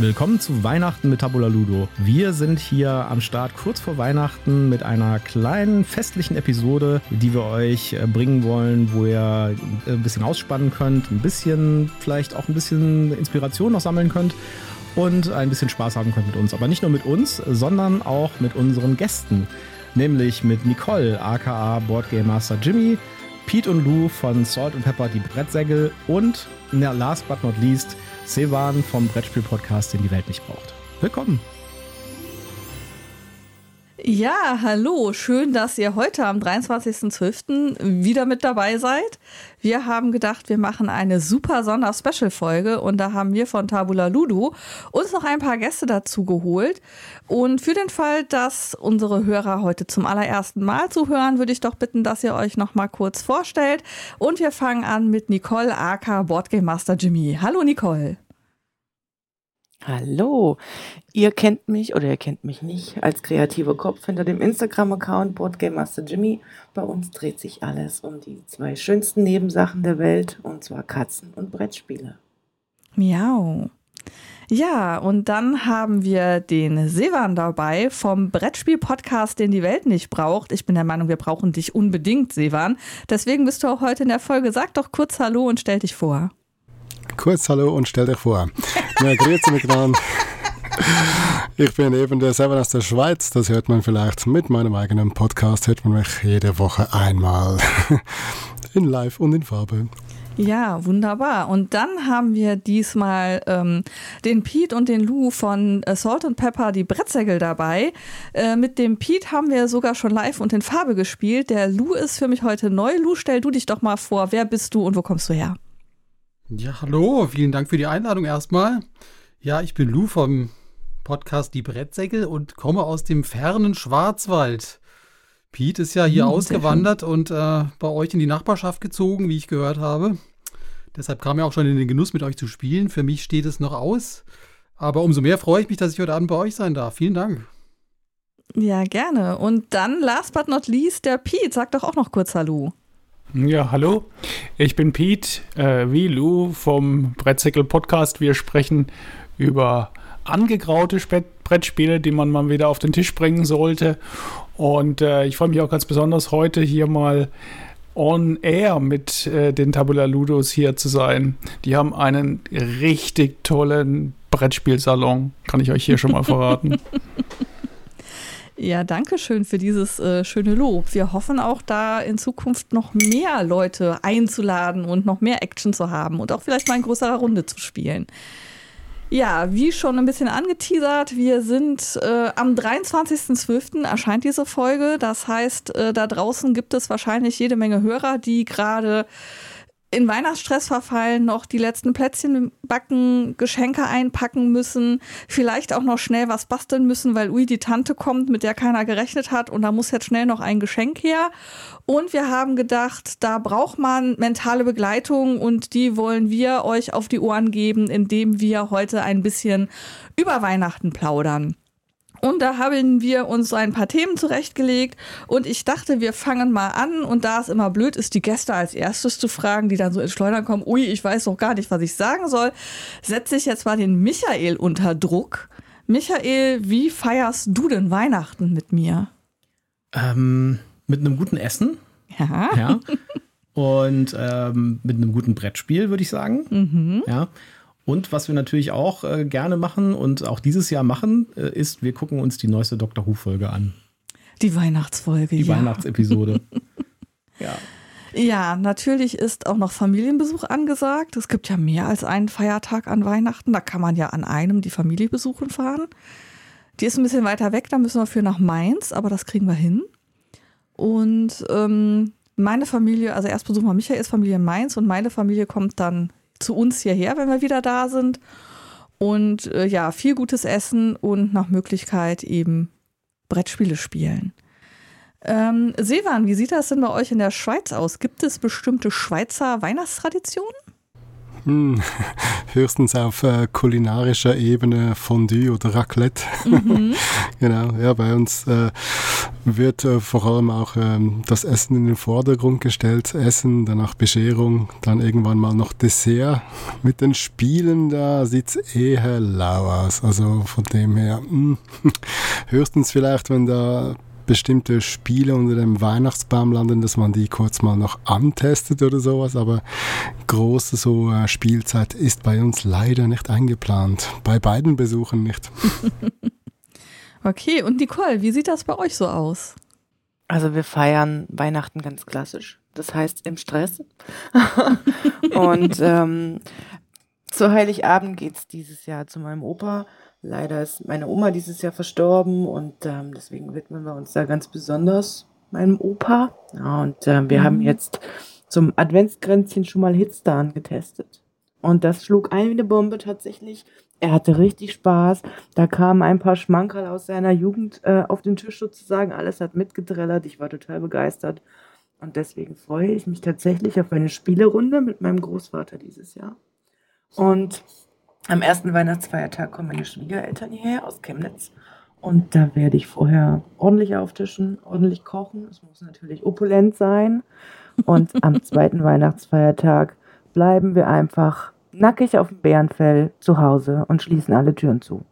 Willkommen zu Weihnachten mit Tabula Ludo. Wir sind hier am Start kurz vor Weihnachten mit einer kleinen festlichen Episode, die wir euch äh, bringen wollen, wo ihr äh, ein bisschen ausspannen könnt, ein bisschen, vielleicht auch ein bisschen Inspiration noch sammeln könnt und ein bisschen Spaß haben könnt mit uns. Aber nicht nur mit uns, sondern auch mit unseren Gästen. Nämlich mit Nicole, aka Boardgame Master Jimmy, Pete und Lou von Salt and Pepper, die Brettsägel und last but not least Sevan vom Brettspiel-Podcast, den die Welt nicht braucht. Willkommen! Ja, hallo, schön, dass ihr heute am 23.12. wieder mit dabei seid. Wir haben gedacht, wir machen eine super Sonder-Special-Folge und da haben wir von Tabula Ludo uns noch ein paar Gäste dazu geholt. Und für den Fall, dass unsere Hörer heute zum allerersten Mal zuhören, würde ich doch bitten, dass ihr euch noch mal kurz vorstellt. Und wir fangen an mit Nicole aka Boardgame Master Jimmy. Hallo Nicole. Hallo, ihr kennt mich oder ihr kennt mich nicht als kreativer Kopf hinter dem Instagram-Account Boardgame Master Jimmy. Bei uns dreht sich alles um die zwei schönsten Nebensachen der Welt und zwar Katzen und Brettspiele. Miau. Ja, und dann haben wir den Sevan dabei vom Brettspiel-Podcast, den die Welt nicht braucht. Ich bin der Meinung, wir brauchen dich unbedingt, Sevan. Deswegen bist du auch heute in der Folge. Sag doch kurz Hallo und stell dich vor. Kurz Hallo und stell dich vor. Ja, grüezi miteinander. Ich bin eben der Seven aus der Schweiz. Das hört man vielleicht mit meinem eigenen Podcast. Hört man mich jede Woche einmal. In live und in Farbe. Ja, wunderbar. Und dann haben wir diesmal ähm, den Pete und den Lou von äh, Salt and Pepper, die Brettsägel dabei. Äh, mit dem Pete haben wir sogar schon live und in Farbe gespielt. Der Lou ist für mich heute neu. Lou, stell du dich doch mal vor. Wer bist du und wo kommst du her? Ja, hallo, vielen Dank für die Einladung erstmal. Ja, ich bin Lou vom Podcast Die Brettsäckel und komme aus dem fernen Schwarzwald. Piet ist ja hier hm, ausgewandert und äh, bei euch in die Nachbarschaft gezogen, wie ich gehört habe. Deshalb kam er auch schon in den Genuss, mit euch zu spielen. Für mich steht es noch aus. Aber umso mehr freue ich mich, dass ich heute Abend bei euch sein darf. Vielen Dank. Ja, gerne. Und dann, last but not least, der Piet. Sag doch auch noch kurz Hallo. Ja, hallo. Ich bin Pete, äh, wie Lou vom Brettsäckel Podcast. Wir sprechen über angegraute Brettspiele, die man mal wieder auf den Tisch bringen sollte. Und äh, ich freue mich auch ganz besonders, heute hier mal on air mit äh, den Tabula Ludos hier zu sein. Die haben einen richtig tollen Brettspielsalon, kann ich euch hier schon mal verraten. Ja, danke schön für dieses äh, schöne Lob. Wir hoffen auch da in Zukunft noch mehr Leute einzuladen und noch mehr Action zu haben und auch vielleicht mal in größerer Runde zu spielen. Ja, wie schon ein bisschen angeteasert, wir sind äh, am 23.12. erscheint diese Folge. Das heißt, äh, da draußen gibt es wahrscheinlich jede Menge Hörer, die gerade in Weihnachtsstress verfallen, noch die letzten Plätzchen backen, Geschenke einpacken müssen, vielleicht auch noch schnell was basteln müssen, weil Ui die Tante kommt, mit der keiner gerechnet hat und da muss jetzt schnell noch ein Geschenk her. Und wir haben gedacht, da braucht man mentale Begleitung und die wollen wir euch auf die Ohren geben, indem wir heute ein bisschen über Weihnachten plaudern. Und da haben wir uns ein paar Themen zurechtgelegt und ich dachte, wir fangen mal an und da es immer blöd ist, die Gäste als erstes zu fragen, die dann so ins Schleudern kommen, ui, ich weiß doch gar nicht, was ich sagen soll, setze ich jetzt mal den Michael unter Druck. Michael, wie feierst du denn Weihnachten mit mir? Ähm, mit einem guten Essen. Ja. ja. Und ähm, mit einem guten Brettspiel, würde ich sagen. Mhm. Ja. Und was wir natürlich auch äh, gerne machen und auch dieses Jahr machen, äh, ist, wir gucken uns die neueste Doctor Who-Folge an. Die Weihnachtsfolge, die ja. Weihnachtsepisode. ja. Ja, natürlich ist auch noch Familienbesuch angesagt. Es gibt ja mehr als einen Feiertag an Weihnachten. Da kann man ja an einem die Familie besuchen fahren. Die ist ein bisschen weiter weg, da müssen wir für nach Mainz, aber das kriegen wir hin. Und ähm, meine Familie, also erst besuchen wir Michaels Familie in Mainz und meine Familie kommt dann zu uns hierher, wenn wir wieder da sind. Und äh, ja, viel gutes Essen und nach Möglichkeit eben Brettspiele spielen. Ähm, Sevan, wie sieht das denn bei euch in der Schweiz aus? Gibt es bestimmte Schweizer Weihnachtstraditionen? Hm, höchstens auf äh, kulinarischer Ebene Fondue oder Raclette. Mhm. genau, ja, bei uns äh, wird äh, vor allem auch ähm, das Essen in den Vordergrund gestellt. Essen, danach Bescherung, dann irgendwann mal noch Dessert. Mit den Spielen, da sieht es eher lau aus. Also von dem her, mh, hm, höchstens vielleicht, wenn da bestimmte Spiele unter dem Weihnachtsbaum landen, dass man die kurz mal noch antestet oder sowas, aber große so äh, Spielzeit ist bei uns leider nicht eingeplant. Bei beiden Besuchen nicht. okay, und Nicole, wie sieht das bei euch so aus? Also wir feiern Weihnachten ganz klassisch. Das heißt im Stress. und ähm, zu Heiligabend geht es dieses Jahr zu meinem Opa Leider ist meine Oma dieses Jahr verstorben und ähm, deswegen widmen wir uns da ganz besonders meinem Opa. Ja, und äh, wir mhm. haben jetzt zum Adventskränzchen schon mal Hitstar getestet. Und das schlug ein wie eine Bombe tatsächlich. Er hatte richtig Spaß. Da kamen ein paar Schmankerl aus seiner Jugend äh, auf den Tisch sozusagen. Alles hat mitgedrellert. Ich war total begeistert. Und deswegen freue ich mich tatsächlich auf eine Spielerunde mit meinem Großvater dieses Jahr. Und am ersten Weihnachtsfeiertag kommen meine Schwiegereltern hierher aus Chemnitz. Und da werde ich vorher ordentlich auftischen, ordentlich kochen. Es muss natürlich opulent sein. Und am zweiten Weihnachtsfeiertag bleiben wir einfach nackig auf dem Bärenfell zu Hause und schließen alle Türen zu.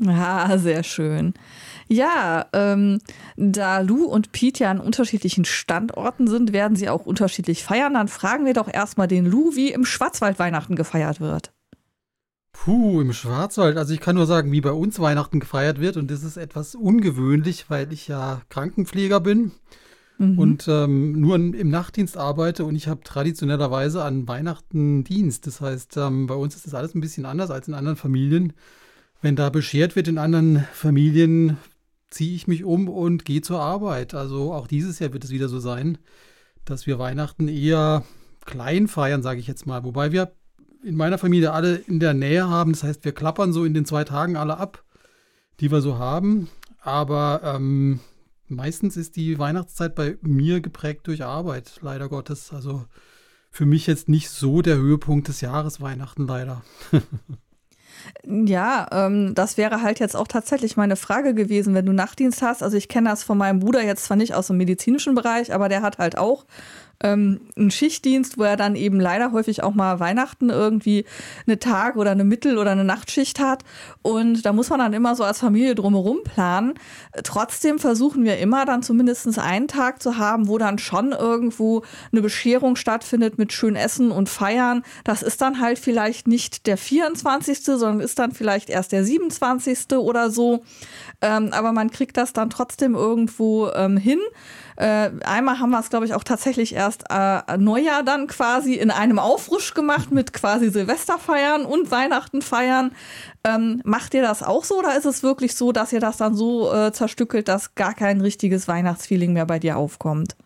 Ja, sehr schön. Ja, ähm, da Lou und Pete ja an unterschiedlichen Standorten sind, werden sie auch unterschiedlich feiern. Dann fragen wir doch erstmal den Lou, wie im Schwarzwald Weihnachten gefeiert wird. Puh, im Schwarzwald. Also ich kann nur sagen, wie bei uns Weihnachten gefeiert wird. Und das ist etwas ungewöhnlich, weil ich ja Krankenpfleger bin mhm. und ähm, nur im Nachtdienst arbeite. Und ich habe traditionellerweise an Weihnachten Dienst. Das heißt, ähm, bei uns ist das alles ein bisschen anders als in anderen Familien. Wenn da beschert wird in anderen Familien, ziehe ich mich um und gehe zur Arbeit. Also auch dieses Jahr wird es wieder so sein, dass wir Weihnachten eher klein feiern, sage ich jetzt mal. Wobei wir in meiner Familie alle in der Nähe haben. Das heißt, wir klappern so in den zwei Tagen alle ab, die wir so haben. Aber ähm, meistens ist die Weihnachtszeit bei mir geprägt durch Arbeit, leider Gottes. Also für mich jetzt nicht so der Höhepunkt des Jahres Weihnachten, leider. Ja, ähm, das wäre halt jetzt auch tatsächlich meine Frage gewesen, wenn du Nachtdienst hast. Also ich kenne das von meinem Bruder jetzt zwar nicht aus dem medizinischen Bereich, aber der hat halt auch ähm, einen Schichtdienst, wo er dann eben leider häufig auch mal Weihnachten irgendwie eine Tag- oder eine Mittel- oder eine Nachtschicht hat. Und da muss man dann immer so als Familie drumherum planen. Trotzdem versuchen wir immer dann zumindest einen Tag zu haben, wo dann schon irgendwo eine Bescherung stattfindet mit schön Essen und Feiern. Das ist dann halt vielleicht nicht der 24., sondern ist dann vielleicht erst der 27. oder so. Ähm, aber man kriegt das dann trotzdem irgendwo ähm, hin. Äh, einmal haben wir es, glaube ich, auch tatsächlich erst äh, Neujahr dann quasi in einem Aufrusch gemacht mit quasi Silvesterfeiern und Weihnachten feiern. Ähm, macht ihr das auch so oder ist es wirklich so, dass ihr das dann so äh, zerstückelt, dass gar kein richtiges Weihnachtsfeeling mehr bei dir aufkommt?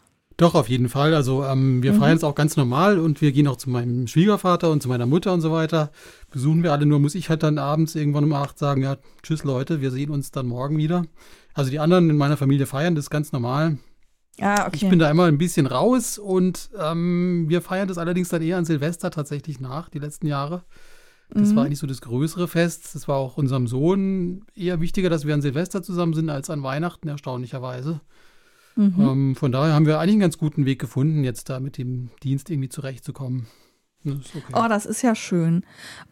Doch, auf jeden Fall. Also ähm, wir mhm. feiern es auch ganz normal und wir gehen auch zu meinem Schwiegervater und zu meiner Mutter und so weiter. Besuchen wir alle, nur muss ich halt dann abends irgendwann um acht sagen, ja, tschüss Leute, wir sehen uns dann morgen wieder. Also die anderen in meiner Familie feiern das ganz normal. Ah, okay. Ich bin da immer ein bisschen raus und ähm, wir feiern das allerdings dann eher an Silvester tatsächlich nach, die letzten Jahre. Das mhm. war eigentlich so das größere Fest. Das war auch unserem Sohn eher wichtiger, dass wir an Silvester zusammen sind, als an Weihnachten, erstaunlicherweise. Mhm. Ähm, von daher haben wir eigentlich einen ganz guten Weg gefunden, jetzt da mit dem Dienst irgendwie zurechtzukommen. Okay. Oh, das ist ja schön.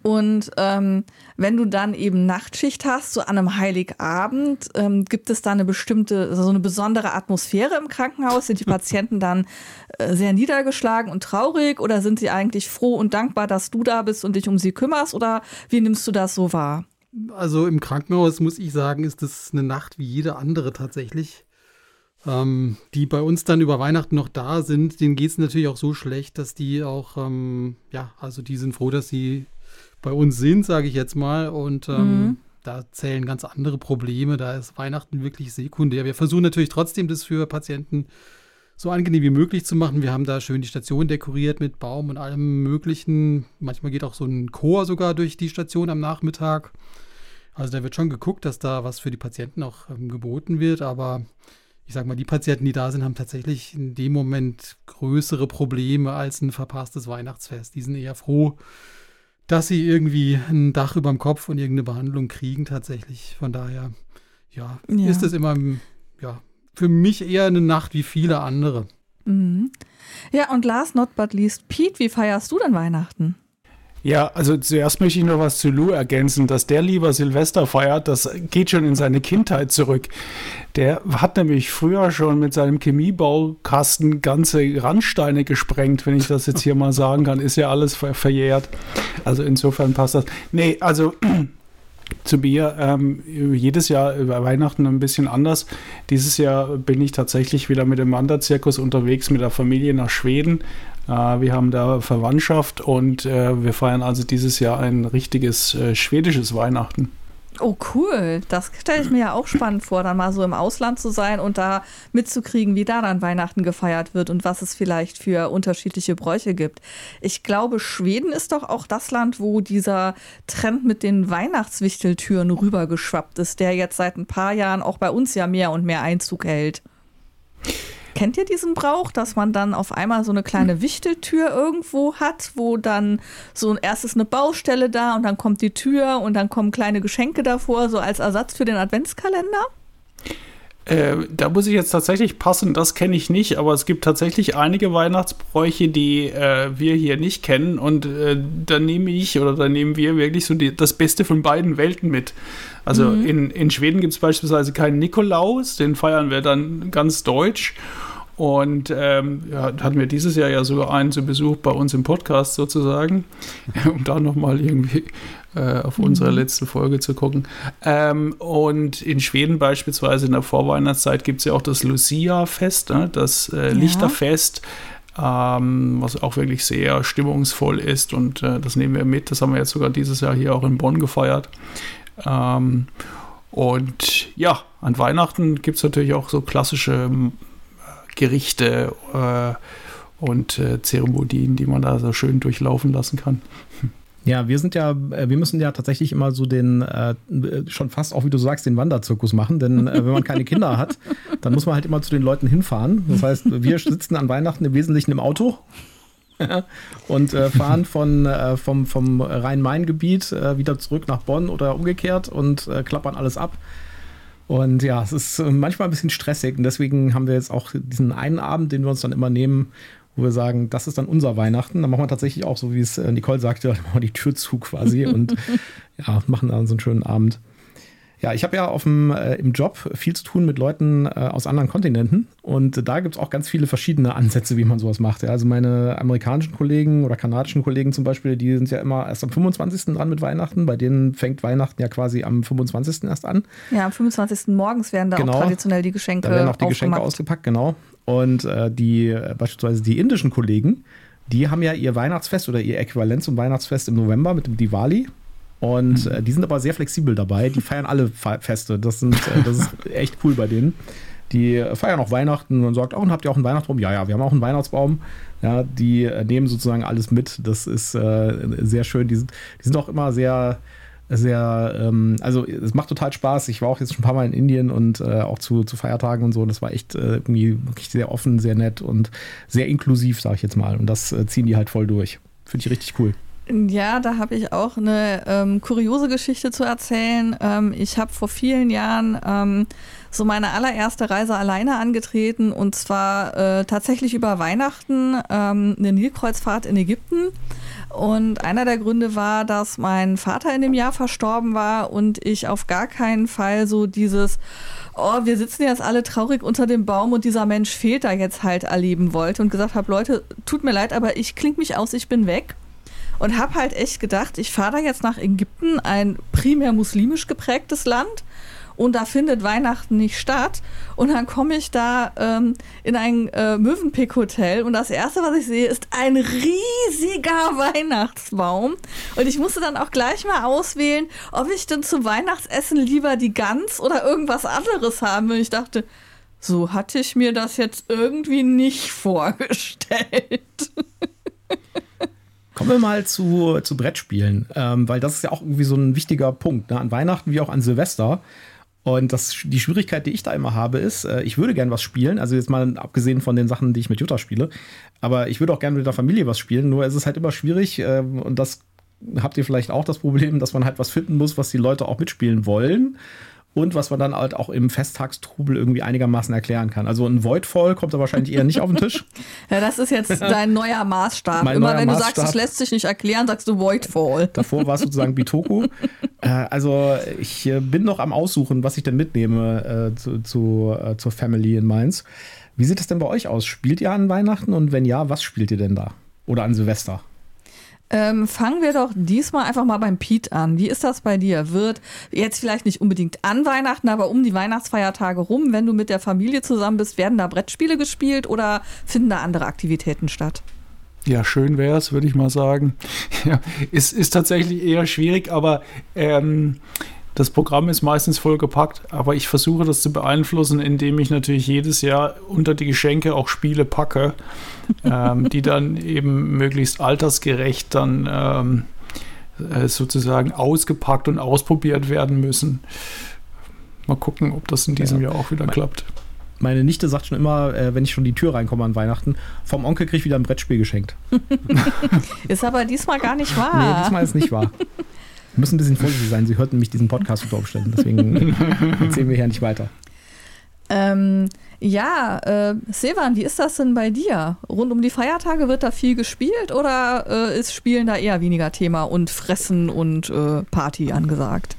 Und ähm, wenn du dann eben Nachtschicht hast, so an einem Heiligabend, ähm, gibt es da eine bestimmte, so eine besondere Atmosphäre im Krankenhaus? Sind die Patienten dann äh, sehr niedergeschlagen und traurig oder sind sie eigentlich froh und dankbar, dass du da bist und dich um sie kümmerst? Oder wie nimmst du das so wahr? Also im Krankenhaus muss ich sagen, ist das eine Nacht wie jede andere tatsächlich ähm, die bei uns dann über Weihnachten noch da sind, denen geht es natürlich auch so schlecht, dass die auch, ähm, ja, also die sind froh, dass sie bei uns sind, sage ich jetzt mal. Und ähm, mhm. da zählen ganz andere Probleme. Da ist Weihnachten wirklich sekundär. Wir versuchen natürlich trotzdem, das für Patienten so angenehm wie möglich zu machen. Wir haben da schön die Station dekoriert mit Baum und allem Möglichen. Manchmal geht auch so ein Chor sogar durch die Station am Nachmittag. Also da wird schon geguckt, dass da was für die Patienten auch ähm, geboten wird. Aber ich sag mal, die Patienten, die da sind, haben tatsächlich in dem Moment größere Probleme als ein verpasstes Weihnachtsfest. Die sind eher froh, dass sie irgendwie ein Dach über dem Kopf und irgendeine Behandlung kriegen tatsächlich. Von daher, ja, Ja. ist es immer, ja, für mich eher eine Nacht wie viele andere. Mhm. Ja, und last not but least, Pete, wie feierst du denn Weihnachten? Ja, also zuerst möchte ich noch was zu Lou ergänzen, dass der lieber Silvester feiert, das geht schon in seine Kindheit zurück. Der hat nämlich früher schon mit seinem Chemiebaukasten ganze Randsteine gesprengt, wenn ich das jetzt hier mal sagen kann, ist ja alles ver verjährt. Also insofern passt das. Nee, also zu mir ähm, jedes Jahr über Weihnachten ein bisschen anders. Dieses Jahr bin ich tatsächlich wieder mit dem Wanderzirkus unterwegs mit der Familie nach Schweden. Äh, wir haben da Verwandtschaft und äh, wir feiern also dieses Jahr ein richtiges äh, schwedisches Weihnachten. Oh, cool. Das stelle ich mir ja auch spannend vor, dann mal so im Ausland zu sein und da mitzukriegen, wie da dann Weihnachten gefeiert wird und was es vielleicht für unterschiedliche Bräuche gibt. Ich glaube, Schweden ist doch auch das Land, wo dieser Trend mit den Weihnachtswichteltüren rübergeschwappt ist, der jetzt seit ein paar Jahren auch bei uns ja mehr und mehr Einzug hält. Kennt ihr diesen Brauch, dass man dann auf einmal so eine kleine Wichteltür irgendwo hat, wo dann so ein erstes eine Baustelle da und dann kommt die Tür und dann kommen kleine Geschenke davor, so als Ersatz für den Adventskalender? Äh, da muss ich jetzt tatsächlich passen, das kenne ich nicht, aber es gibt tatsächlich einige Weihnachtsbräuche, die äh, wir hier nicht kennen und äh, da nehme ich oder da nehmen wir wirklich so die, das Beste von beiden Welten mit. Also in, in Schweden gibt es beispielsweise keinen Nikolaus, den feiern wir dann ganz deutsch. Und ähm, ja, hatten wir dieses Jahr ja sogar einen zu Besuch bei uns im Podcast sozusagen, um da nochmal irgendwie äh, auf unsere letzte Folge zu gucken. Ähm, und in Schweden beispielsweise in der Vorweihnachtszeit gibt es ja auch das Lucia-Fest, ne? das äh, Lichterfest, ähm, was auch wirklich sehr stimmungsvoll ist. Und äh, das nehmen wir mit. Das haben wir jetzt sogar dieses Jahr hier auch in Bonn gefeiert. Ähm, und ja, an Weihnachten gibt es natürlich auch so klassische Gerichte äh, und äh, Zeremonien, die man da so schön durchlaufen lassen kann. Ja, wir sind ja, äh, wir müssen ja tatsächlich immer so den, äh, schon fast auch wie du sagst, den Wanderzirkus machen, denn äh, wenn man keine Kinder hat, dann muss man halt immer zu den Leuten hinfahren. Das heißt, wir sitzen an Weihnachten im Wesentlichen im Auto und äh, fahren von, äh, vom, vom Rhein-Main-Gebiet äh, wieder zurück nach Bonn oder umgekehrt und äh, klappern alles ab. Und ja, es ist äh, manchmal ein bisschen stressig und deswegen haben wir jetzt auch diesen einen Abend, den wir uns dann immer nehmen, wo wir sagen, das ist dann unser Weihnachten. Dann machen wir tatsächlich auch, so wie es äh, Nicole sagte, machen wir die Tür zu quasi und ja, machen dann so einen schönen Abend. Ja, ich habe ja auf dem, äh, im Job viel zu tun mit Leuten äh, aus anderen Kontinenten und da gibt es auch ganz viele verschiedene Ansätze, wie man sowas macht. Ja, also meine amerikanischen Kollegen oder kanadischen Kollegen zum Beispiel, die sind ja immer erst am 25. dran mit Weihnachten. Bei denen fängt Weihnachten ja quasi am 25. erst an. Ja, am 25. morgens werden da Genau. auch traditionell die Geschenke Da werden auch die Geschenke ausgepackt, genau. Und äh, die äh, beispielsweise die indischen Kollegen, die haben ja ihr Weihnachtsfest oder ihr Äquivalent zum Weihnachtsfest im November mit dem Diwali. Und äh, die sind aber sehr flexibel dabei. Die feiern alle Fe Feste. Das, sind, äh, das ist echt cool bei denen. Die äh, feiern auch Weihnachten und sagt, oh, und habt ihr auch einen Weihnachtsbaum? Ja, ja, wir haben auch einen Weihnachtsbaum. Ja, die äh, nehmen sozusagen alles mit. Das ist sehr schön. Die sind, die sind auch immer sehr, sehr, ähm, also es macht total Spaß. Ich war auch jetzt schon ein paar Mal in Indien und äh, auch zu, zu Feiertagen und so. Und das war echt äh, irgendwie wirklich sehr offen, sehr nett und sehr inklusiv, sage ich jetzt mal. Und das äh, ziehen die halt voll durch. Finde ich richtig cool. Ja, da habe ich auch eine ähm, kuriose Geschichte zu erzählen. Ähm, ich habe vor vielen Jahren ähm, so meine allererste Reise alleine angetreten und zwar äh, tatsächlich über Weihnachten ähm, eine Nilkreuzfahrt in Ägypten. Und einer der Gründe war, dass mein Vater in dem Jahr verstorben war und ich auf gar keinen Fall so dieses, oh, wir sitzen jetzt alle traurig unter dem Baum und dieser Mensch fehlt da jetzt halt erleben wollte und gesagt habe, Leute, tut mir leid, aber ich kling mich aus, ich bin weg. Und habe halt echt gedacht, ich fahre da jetzt nach Ägypten, ein primär muslimisch geprägtes Land. Und da findet Weihnachten nicht statt. Und dann komme ich da ähm, in ein äh, Mövenpick-Hotel und das Erste, was ich sehe, ist ein riesiger Weihnachtsbaum. Und ich musste dann auch gleich mal auswählen, ob ich denn zum Weihnachtsessen lieber die Gans oder irgendwas anderes haben will. Ich dachte, so hatte ich mir das jetzt irgendwie nicht vorgestellt. Kommen wir mal zu, zu Brettspielen, ähm, weil das ist ja auch irgendwie so ein wichtiger Punkt, ne? an Weihnachten wie auch an Silvester. Und das, die Schwierigkeit, die ich da immer habe, ist, äh, ich würde gern was spielen, also jetzt mal abgesehen von den Sachen, die ich mit Jutta spiele, aber ich würde auch gerne mit der Familie was spielen, nur es ist halt immer schwierig äh, und das habt ihr vielleicht auch das Problem, dass man halt was finden muss, was die Leute auch mitspielen wollen und was man dann halt auch im Festtagstrubel irgendwie einigermaßen erklären kann. Also ein Voidfall kommt da wahrscheinlich eher nicht auf den Tisch. Ja, das ist jetzt dein neuer Maßstab. Mein Immer neuer wenn du Maßstab. sagst, es lässt sich nicht erklären, sagst du Voidfall. Davor war es sozusagen Bitoku. Äh, also ich äh, bin noch am Aussuchen, was ich denn mitnehme äh, zu, zu, äh, zur Family in Mainz. Wie sieht es denn bei euch aus? Spielt ihr an Weihnachten und wenn ja, was spielt ihr denn da? Oder an Silvester? Ähm, fangen wir doch diesmal einfach mal beim Pete an. Wie ist das bei dir? Wird jetzt vielleicht nicht unbedingt an Weihnachten, aber um die Weihnachtsfeiertage rum, wenn du mit der Familie zusammen bist, werden da Brettspiele gespielt oder finden da andere Aktivitäten statt? Ja, schön wäre es, würde ich mal sagen. Ja, ist, ist tatsächlich eher schwierig, aber ähm, das Programm ist meistens vollgepackt. Aber ich versuche das zu beeinflussen, indem ich natürlich jedes Jahr unter die Geschenke auch Spiele packe, ähm, die dann eben möglichst altersgerecht dann ähm, äh, sozusagen ausgepackt und ausprobiert werden müssen. Mal gucken, ob das in diesem Ja. Jahr auch wieder klappt. Meine Nichte sagt schon immer, äh, wenn ich schon die Tür reinkomme an Weihnachten, vom Onkel krieg ich wieder ein Brettspiel geschenkt. Ist aber diesmal gar nicht wahr. Nee, diesmal ist nicht wahr. Wir müssen ein bisschen vorsichtig sein. Sie hört nämlich diesen Podcast unter Umständen. Deswegen erzählen wir hier nicht weiter. Ähm, ja, äh, Sevan, wie ist das denn bei dir? Rund um die Feiertage wird da viel gespielt oder äh, ist Spielen da eher weniger Thema und Fressen und äh, Party angesagt?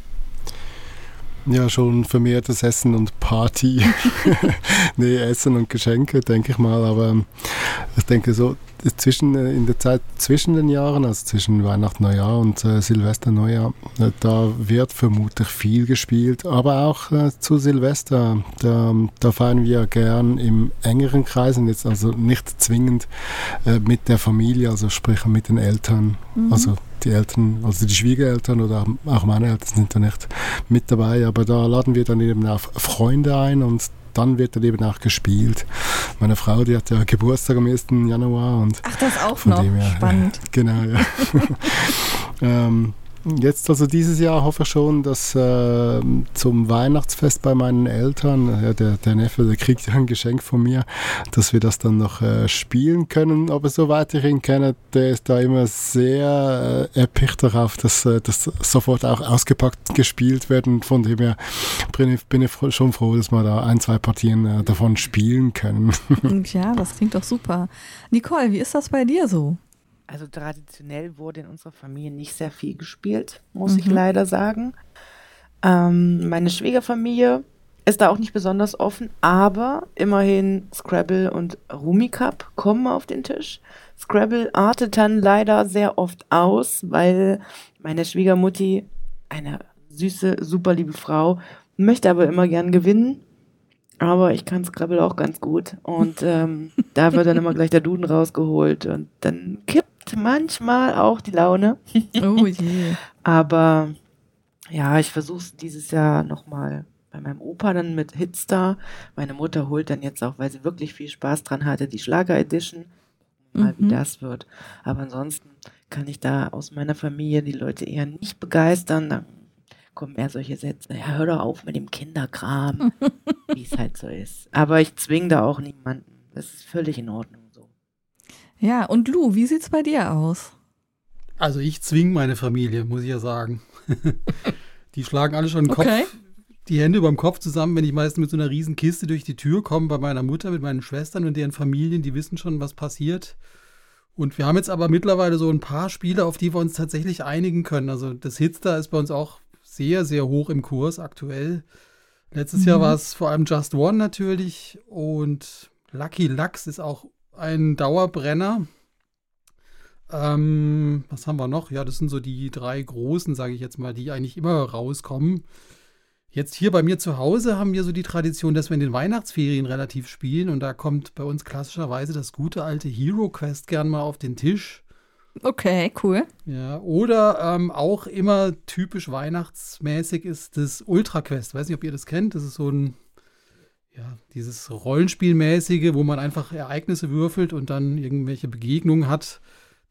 Ja, schon vermehrtes Essen und Party. nee, Essen und Geschenke, denke ich mal. Aber ähm, ich denke so, zwischen, äh, in der Zeit zwischen den Jahren, also zwischen Weihnachten, Neujahr und äh, Silvester, Neujahr, äh, da wird vermutlich viel gespielt. Aber auch äh, zu Silvester, da, da feiern wir gern im engeren Kreis und jetzt also nicht zwingend äh, mit der Familie, also sprich mit den Eltern. Also die Eltern, also die Schwiegereltern oder auch meine Eltern sind da nicht mit dabei, aber da laden wir dann eben auch Freunde ein und dann wird dann eben auch gespielt. Meine Frau, die hat ja Geburtstag am 1. Januar und Ach, das auch Von noch. dem her, Spannend. genau, ja. ähm, jetzt also dieses Jahr hoffe ich schon, dass äh, zum Weihnachtsfest bei meinen Eltern, ja, der, der Neffe, der kriegt ja ein Geschenk von mir, dass wir das dann noch äh, spielen können. Aber soweit ich ihn kenne, der ist da immer sehr äh, erpicht darauf, dass äh, das sofort auch ausgepackt gespielt wird. Von dem her bin ich, bin ich schon froh, dass wir da ein, zwei Partien äh, davon spielen können. Ja, das klingt doch super. Nicole, wie ist das bei dir so? Also traditionell wurde in unserer Familie nicht sehr viel gespielt, muss ich leider sagen. Ähm, meine Schwiegerfamilie ist da auch nicht besonders offen, aber immerhin Scrabble und Rummikub kommen auf den Tisch. Scrabble artet dann leider sehr oft aus, weil meine Schwiegermutti, eine süße, super liebe Frau, möchte aber immer gern gewinnen. Aber ich kann Scrabble auch ganz gut. Und ähm, da wird dann immer gleich der Duden rausgeholt. Und dann kippt manchmal auch die Laune. Oh je. Aber ja, ich versuche es dieses Jahr nochmal bei meinem Opa dann mit Hitstar. Meine Mutter holt dann jetzt auch, weil sie wirklich viel Spaß dran hatte, die Schlager Edition. Mal wie Mhm. das wird. Aber ansonsten kann ich da aus meiner Familie die Leute eher nicht begeistern. Dann kommen eher solche Sätze, ja, hör doch auf mit dem Kinderkram, wie es halt so ist. Aber ich zwinge da auch niemanden. Das ist völlig in Ordnung. Ja, und Lou, wie sieht's bei dir aus? Also ich zwinge meine Familie, muss ich ja sagen. die schlagen alle schon den Kopf, Okay. die Hände über dem Kopf zusammen, wenn ich meistens mit so einer riesen Kiste durch die Tür komme bei meiner Mutter, mit meinen Schwestern und deren Familien, die wissen schon, was passiert. Und wir haben jetzt aber mittlerweile so ein paar Spiele, auf die wir uns tatsächlich einigen können. Also das Hitstar ist bei uns auch sehr, sehr hoch im Kurs aktuell. Letztes Jahr war es vor allem Just One natürlich und Lucky Lux ist auch ein Dauerbrenner. Ähm, was haben wir noch? Ja, das sind so die drei großen, sage ich jetzt mal, die eigentlich immer rauskommen. Jetzt hier bei mir zu Hause haben wir so die Tradition, dass wir in den Weihnachtsferien relativ spielen und da kommt bei uns klassischerweise das gute alte Hero Quest gern mal auf den Tisch. Okay, cool. Ja, oder ähm, auch immer typisch weihnachtsmäßig ist das Ultra Quest. Weiß nicht, ob ihr das kennt. Das ist so ein, ja, dieses Rollenspielmäßige, wo man einfach Ereignisse würfelt und dann irgendwelche Begegnungen hat.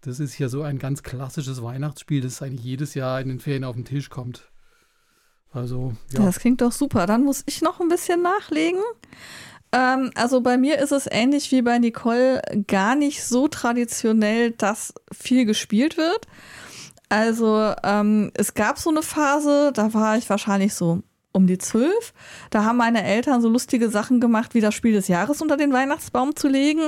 Das ist hier so ein ganz klassisches Weihnachtsspiel, das eigentlich jedes Jahr in den Ferien auf den Tisch kommt. Also, ja. Das klingt doch super. Dann muss ich noch ein bisschen nachlegen. Ähm, also bei mir ist es ähnlich wie bei Nicole gar nicht so traditionell, dass viel gespielt wird. Also ähm, es gab so eine Phase, da war ich wahrscheinlich so um die zwölf. Da haben meine Eltern so lustige Sachen gemacht, wie das Spiel des Jahres unter den Weihnachtsbaum zu legen,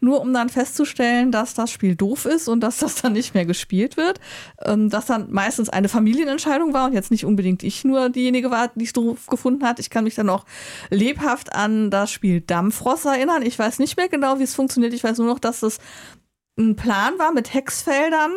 nur um dann festzustellen, dass das Spiel doof ist und dass das dann nicht mehr gespielt wird. Ähm, dass dann meistens eine Familienentscheidung war und jetzt nicht unbedingt ich nur diejenige war, die es doof gefunden hat. Ich kann mich dann auch lebhaft an das Spiel Dampfross erinnern. Ich weiß nicht mehr genau, wie es funktioniert. Ich weiß nur noch, dass es ein Plan war mit Hexfeldern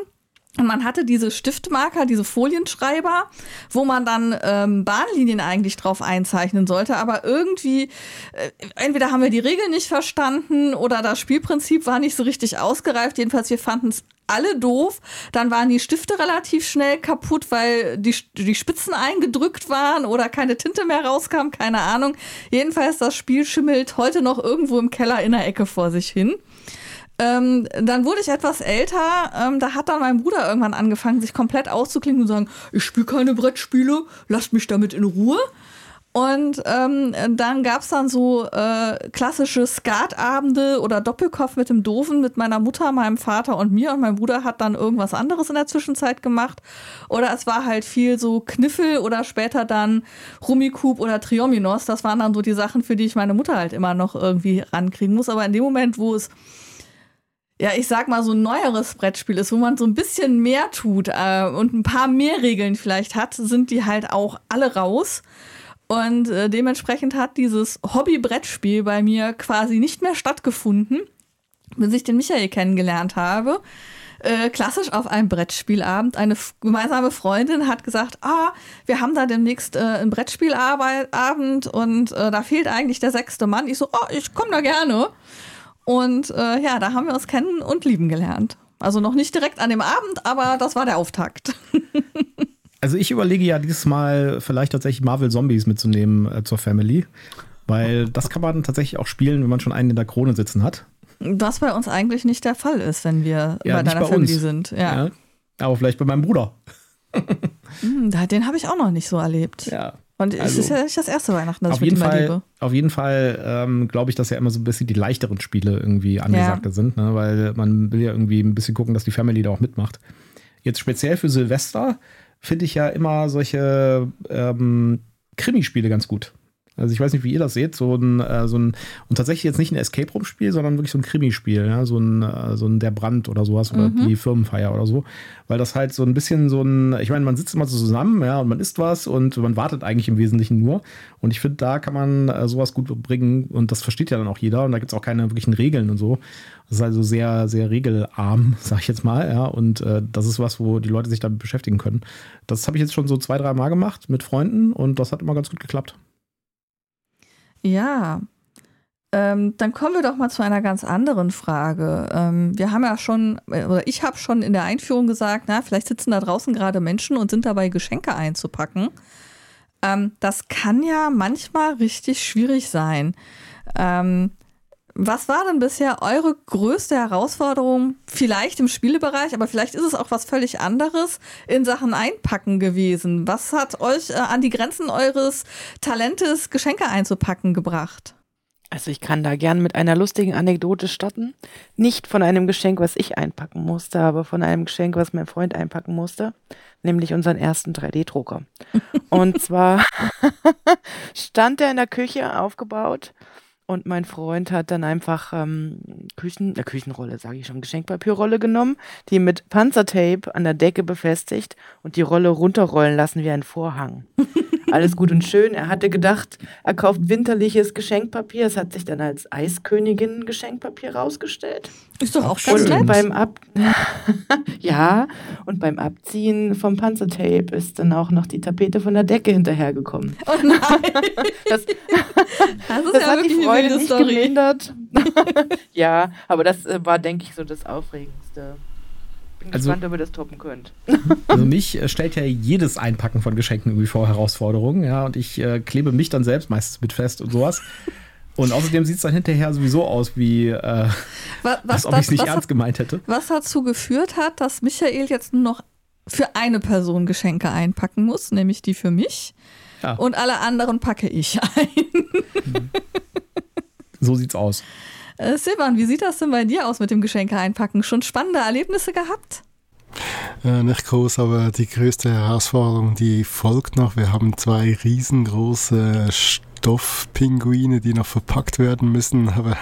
man hatte diese Stiftmarker, diese Folienschreiber, wo man dann ähm, Bahnlinien eigentlich drauf einzeichnen sollte. Aber irgendwie, äh, entweder haben wir die Regeln nicht verstanden oder das Spielprinzip war nicht so richtig ausgereift. Jedenfalls, wir fanden es alle doof. Dann waren die Stifte relativ schnell kaputt, weil die, die Spitzen eingedrückt waren oder keine Tinte mehr rauskam, keine Ahnung. Jedenfalls, das Spiel schimmelt heute noch irgendwo im Keller in der Ecke vor sich hin. Ähm, dann wurde ich etwas älter. Ähm, da hat dann mein Bruder irgendwann angefangen, sich komplett auszuklingen und sagen, ich spiele keine Brettspiele, lasst mich damit in Ruhe. Und ähm, dann gab es dann so äh, klassische Skatabende oder Doppelkopf mit dem Doofen mit meiner Mutter, meinem Vater und mir. Und mein Bruder hat dann irgendwas anderes in der Zwischenzeit gemacht. Oder es war halt viel so Kniffel oder später dann Rummikub oder Triominos. Das waren dann so die Sachen, für die ich meine Mutter halt immer noch irgendwie rankriegen muss. Aber in dem Moment, wo es ja, ich sag mal, so ein neueres Brettspiel ist, wo man so ein bisschen mehr tut äh, und ein paar mehr Regeln vielleicht hat, sind die halt auch alle raus. Und äh, dementsprechend hat dieses Hobby-Brettspiel bei mir quasi nicht mehr stattgefunden, bis ich den Michael kennengelernt habe. Äh, klassisch auf einem Brettspielabend. Eine gemeinsame Freundin hat gesagt, ah, wir haben da demnächst äh, einen Brettspielabend und äh, da fehlt eigentlich der sechste Mann. Ich so, oh, ich komme da gerne. Und äh, ja, da haben wir uns kennen und lieben gelernt. Also noch nicht direkt an dem Abend, aber das war der Auftakt. also ich überlege ja dieses Mal vielleicht tatsächlich Marvel Zombies mitzunehmen äh, zur Family. Weil das kann man tatsächlich auch spielen, wenn man schon einen in der Krone sitzen hat. Was bei uns eigentlich nicht der Fall ist, wenn wir ja, bei deiner bei Family uns. sind. Ja. ja. Aber vielleicht bei meinem Bruder. Hm, den habe ich auch noch nicht so erlebt. Ja. Und es also, ist ja nicht das erste Weihnachten, das auf ich jeden Fall, liebe. Auf jeden Fall ähm, glaube ich, dass ja immer so ein bisschen die leichteren Spiele irgendwie angesagter ja. sind, ne? weil man will ja irgendwie ein bisschen gucken, dass die Family da auch mitmacht. Jetzt speziell für Silvester finde ich ja immer solche ähm, Krimispiele ganz gut. Also ich weiß nicht, wie ihr das seht, so ein, äh, so ein und tatsächlich jetzt nicht ein Escape Room Spiel, sondern wirklich so ein Krimispiel, ja, so ein, äh, so ein Der Brand oder sowas mhm. oder die Firmenfeier oder so, weil das halt so ein bisschen so ein, ich meine, man sitzt immer so zusammen, ja, und man isst was und man wartet eigentlich im Wesentlichen nur und ich finde, da kann man äh, sowas gut bringen und das versteht ja dann auch jeder und da gibt es auch keine wirklichen Regeln und so. Das ist also sehr, sehr regelarm, sag ich jetzt mal, ja, und äh, das ist was, wo die Leute sich damit beschäftigen können. Das habe ich jetzt schon so zwei, drei Mal gemacht mit Freunden und das hat immer ganz gut geklappt. Ja. Ähm, dann kommen wir doch mal zu einer ganz anderen Frage. Ähm, wir haben ja schon, oder ich habe schon in der Einführung gesagt, na, vielleicht sitzen da draußen gerade Menschen und sind dabei, Geschenke einzupacken. Ähm, das kann ja manchmal richtig schwierig sein. Ähm, was war denn bisher eure größte Herausforderung, vielleicht im Spielebereich, aber vielleicht ist es auch was völlig anderes in Sachen Einpacken gewesen? Was hat euch äh, an die Grenzen eures Talentes, Geschenke einzupacken gebracht? Also ich kann da gern mit einer lustigen Anekdote starten. Nicht von einem Geschenk, was ich einpacken musste, aber von einem Geschenk, was mein Freund einpacken musste, nämlich unseren ersten 3D-Drucker. Und zwar stand er in der Küche aufgebaut und mein Freund hat dann einfach ähm, Küchen, äh, Küchenrolle, sage ich schon, Geschenkpapierrolle genommen, die mit Panzertape an der Decke befestigt und die Rolle runterrollen lassen wie ein Vorhang. Alles gut und schön. Er hatte gedacht, er kauft winterliches Geschenkpapier. Es hat sich dann als Eiskönigin Geschenkpapier rausgestellt. Ist doch auch schön. Und beim Ab ja, und beim Abziehen vom Panzertape ist dann auch noch die Tapete von der Decke hinterhergekommen. Oh nein. das, das, das ja hat die Freude nicht Story. gemindert. ja, aber das äh, war, denke ich, so das Aufregendste bin also, gespannt, ob ihr das toppen könnt. Also mich äh, stellt ja jedes Einpacken von Geschenken irgendwie vor Herausforderungen, ja, und ich äh, klebe mich dann selbst meistens mit fest und sowas. Und außerdem sieht es dann hinterher sowieso aus, wie äh, was, als ob ich es nicht ernst hat, gemeint hätte. Was dazu geführt hat, dass Michael jetzt nur noch für eine Person Geschenke einpacken muss, nämlich die für mich. Ja. Und alle anderen packe ich ein. so sieht's aus. Äh, Silvan, wie sieht das denn bei dir aus mit dem Geschenke einpacken? Schon spannende Erlebnisse gehabt? äh, nicht groß, aber die größte Herausforderung, die folgt noch. Wir haben zwei riesengroße Stoffpinguine, die noch verpackt werden müssen, aber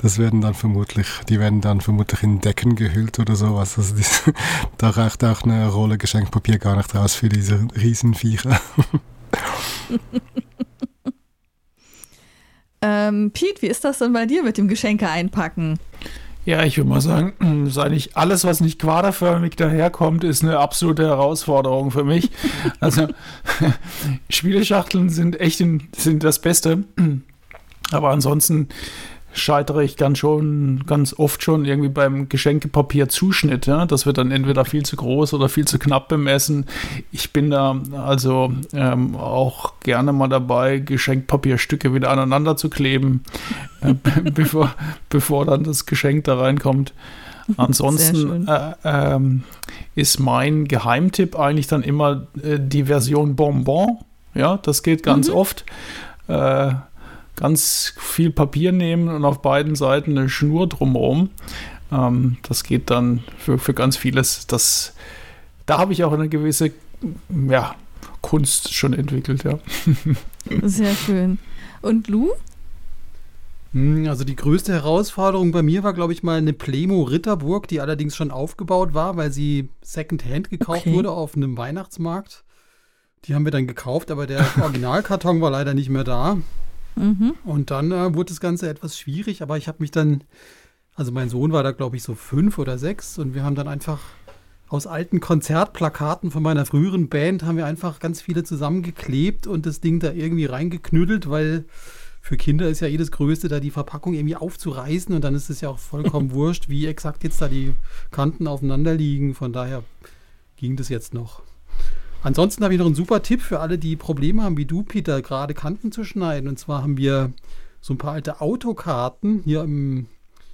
das werden dann vermutlich, die werden dann vermutlich in Decken gehüllt oder sowas. Also die, da reicht auch eine Rolle Geschenkpapier gar nicht raus für diese Riesenviecher. ähm, Pete, wie ist das denn bei dir mit dem Geschenke einpacken? Ja, ich würde mal sagen, ist eigentlich alles, was nicht quaderförmig daherkommt, ist eine absolute Herausforderung für mich. Also Spieleschachteln sind echt in, sind das Beste. Aber ansonsten scheitere ich ganz schon, ganz oft schon irgendwie beim Geschenkepapier-Zuschnitt. Ja? Das wird dann entweder viel zu groß oder viel zu knapp bemessen. Ich bin da also ähm, auch gerne mal dabei, Geschenkpapierstücke wieder aneinander zu kleben, äh, bevor, bevor dann das Geschenk da reinkommt. Ansonsten äh, ähm, ist mein Geheimtipp eigentlich dann immer äh, die Version Bonbon. Ja, das geht ganz mhm. oft. Äh, ganz viel Papier nehmen und auf beiden Seiten eine Schnur drumherum. Ähm, das geht dann für, für ganz vieles. Das, da habe ich auch eine gewisse ja, Kunst schon entwickelt, ja. Sehr schön. Und Lou? Hm, also die größte Herausforderung bei mir war, glaube ich, mal eine Plemo Ritterburg, die allerdings schon aufgebaut war, weil sie Secondhand gekauft okay. wurde auf einem Weihnachtsmarkt. Die haben wir dann gekauft, aber der Originalkarton war leider nicht mehr da. Mhm. Und dann äh, wurde das Ganze etwas schwierig, aber ich habe mich dann, also mein Sohn war da, glaube ich, so fünf oder sechs und wir haben dann einfach aus alten Konzertplakaten von meiner früheren Band haben wir einfach ganz viele zusammengeklebt und das Ding da irgendwie reingeknüttelt, weil für Kinder ist ja eh das Größte, da die Verpackung irgendwie aufzureißen und dann ist es ja auch vollkommen wurscht, wie exakt jetzt da die Kanten aufeinander liegen. Von daher ging das jetzt noch. Ansonsten habe ich noch einen super Tipp für alle, die Probleme haben, wie du, Peter, gerade Kanten zu schneiden. Und zwar haben wir so ein paar alte Autokarten hier im,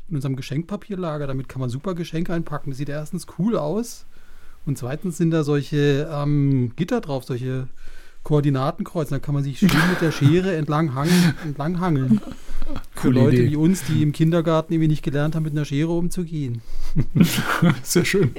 in unserem Geschenkpapierlager. Damit kann man super Geschenke einpacken. Das sieht erstens cool aus. Und zweitens sind da solche ähm, Gitter drauf, solche Koordinatenkreuze. Da kann man sich schön mit der Schere entlang, hangen, entlang hangeln. Für Leute Idee. wie uns, die im Kindergarten irgendwie nicht gelernt haben, mit einer Schere umzugehen. Sehr schön.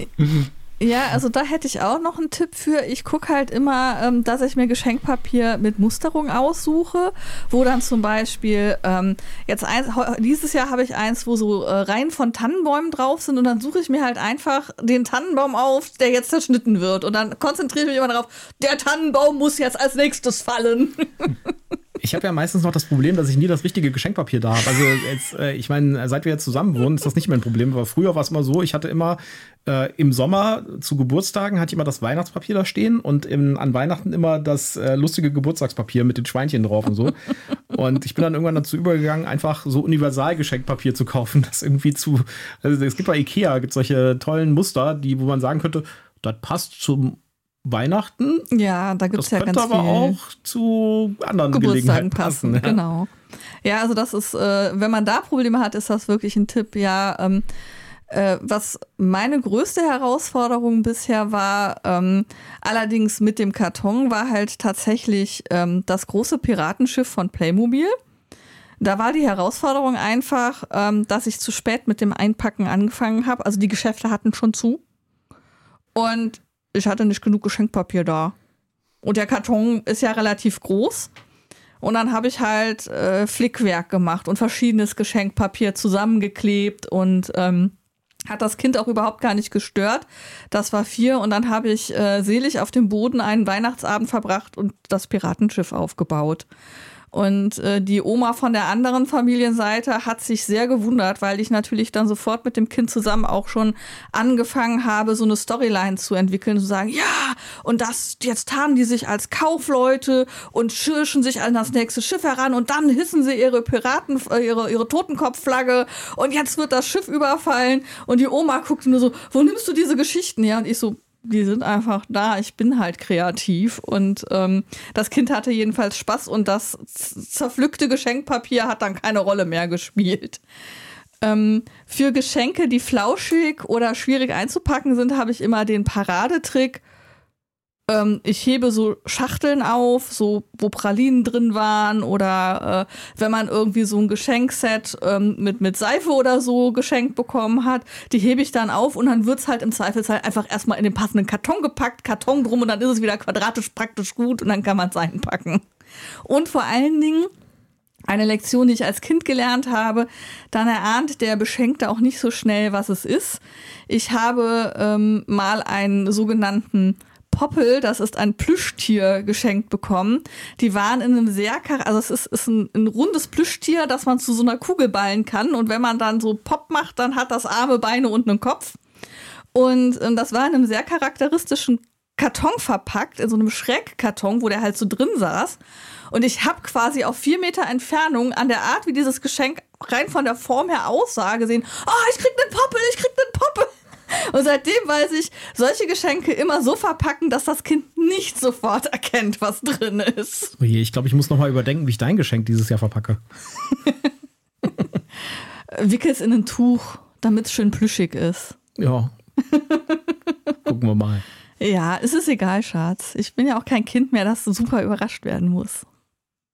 Ja, also da hätte ich auch noch einen Tipp für. Ich gucke halt immer, ähm, dass ich mir Geschenkpapier mit Musterung aussuche, wo dann zum Beispiel ähm, jetzt eins, dieses Jahr habe ich eins, wo so äh, Reihen von Tannenbäumen drauf sind und dann suche ich mir halt einfach den Tannenbaum auf, der jetzt zerschnitten wird und dann konzentriere ich mich immer darauf, der Tannenbaum muss jetzt als nächstes fallen. Ich habe ja meistens noch das Problem, dass ich nie das richtige Geschenkpapier da habe. Also jetzt, äh, ich meine, seit wir jetzt zusammen wohnen, ist das nicht mehr ein Problem. Aber früher war es immer so, ich hatte immer äh, im Sommer zu Geburtstagen hatte ich immer das Weihnachtspapier da stehen und im, an Weihnachten immer das äh, lustige Geburtstagspapier mit den Schweinchen drauf und so. und ich bin dann irgendwann dazu übergegangen, einfach so Universalgeschenkpapier zu kaufen, das irgendwie zu. Also es gibt bei Ikea gibt solche tollen Muster, die, wo man sagen könnte, das passt zum Weihnachten. Ja, da gibt es ja ganz aber viel. auch zu anderen Gelegenheiten passen. passen. Genau. Ja, also das ist, äh, wenn man da Probleme hat, ist das wirklich ein Tipp. Ja, ähm, äh, was meine größte Herausforderung bisher war, ähm, allerdings mit dem Karton, war halt tatsächlich ähm, das große Piratenschiff von Playmobil. Da war die Herausforderung einfach, ähm, dass ich zu spät mit dem Einpacken angefangen habe. Also die Geschäfte hatten schon zu. Und ich hatte nicht genug Geschenkpapier da. Und der Karton ist ja relativ groß. Und dann habe ich halt äh, Flickwerk gemacht und verschiedenes Geschenkpapier zusammengeklebt und ähm, hat das Kind auch überhaupt gar nicht gestört. Das war vier und dann habe ich äh, selig auf dem Boden einen Weihnachtsabend verbracht und das Piratenschiff aufgebaut. Und äh, die Oma von der anderen Familienseite hat sich sehr gewundert, weil ich natürlich dann sofort mit dem Kind zusammen auch schon angefangen habe, so eine Storyline zu entwickeln, zu sagen, ja, und das, jetzt tarnen die sich als Kaufleute und schirschen sich an das nächste Schiff heran und dann hissen sie ihre Piraten, äh, ihre, ihre Totenkopfflagge und jetzt wird das Schiff überfallen und die Oma guckte nur so, wo nimmst du diese Geschichten her? Und ich so, die sind einfach da. Ich bin halt kreativ. Und ähm, das Kind hatte jedenfalls Spaß und das zerpflückte Geschenkpapier hat dann keine Rolle mehr gespielt. Ähm, für Geschenke, die flauschig oder schwierig einzupacken sind, habe ich immer den Paradetrick. Ähm, ich hebe so Schachteln auf, so wo Pralinen drin waren oder äh, wenn man irgendwie so ein Geschenkset ähm, mit, mit Seife oder so geschenkt bekommen hat, die hebe ich dann auf und dann wird's halt im Zweifelsfall einfach erstmal in den passenden Karton gepackt, Karton drum und dann ist es wieder quadratisch praktisch gut und dann kann man es einpacken. Und vor allen Dingen, eine Lektion, die ich als Kind gelernt habe, dann erahnt der Beschenkte auch nicht so schnell, was es ist. Ich habe ähm, mal einen sogenannten Poppel, das ist ein Plüschtier, geschenkt bekommen. Die waren in einem sehr, also es ist, ist ein, ein, rundes Plüschtier, das man zu so einer Kugel ballen kann. Und wenn man dann so Pop macht, dann hat das Arme, Beine und einen Kopf. Und ähm, das war in einem sehr charakteristischen Karton verpackt, in so einem Schreckkarton, wo der halt so drin saß. Und ich habe quasi auf vier Meter Entfernung an der Art, wie dieses Geschenk rein von der Form her aussah, gesehen, oh, ich krieg den Poppel, ich krieg den Poppel. Und seitdem weiß ich, solche Geschenke immer so verpacken, dass das Kind nicht sofort erkennt, was drin ist. Oh je, ich glaube, ich muss nochmal überdenken, wie ich dein Geschenk dieses Jahr verpacke. Wickel's in ein Tuch, damit es schön plüschig ist. Ja. Gucken wir mal. Ja, es ist egal, Schatz. Ich bin ja auch kein Kind mehr, das super überrascht werden muss.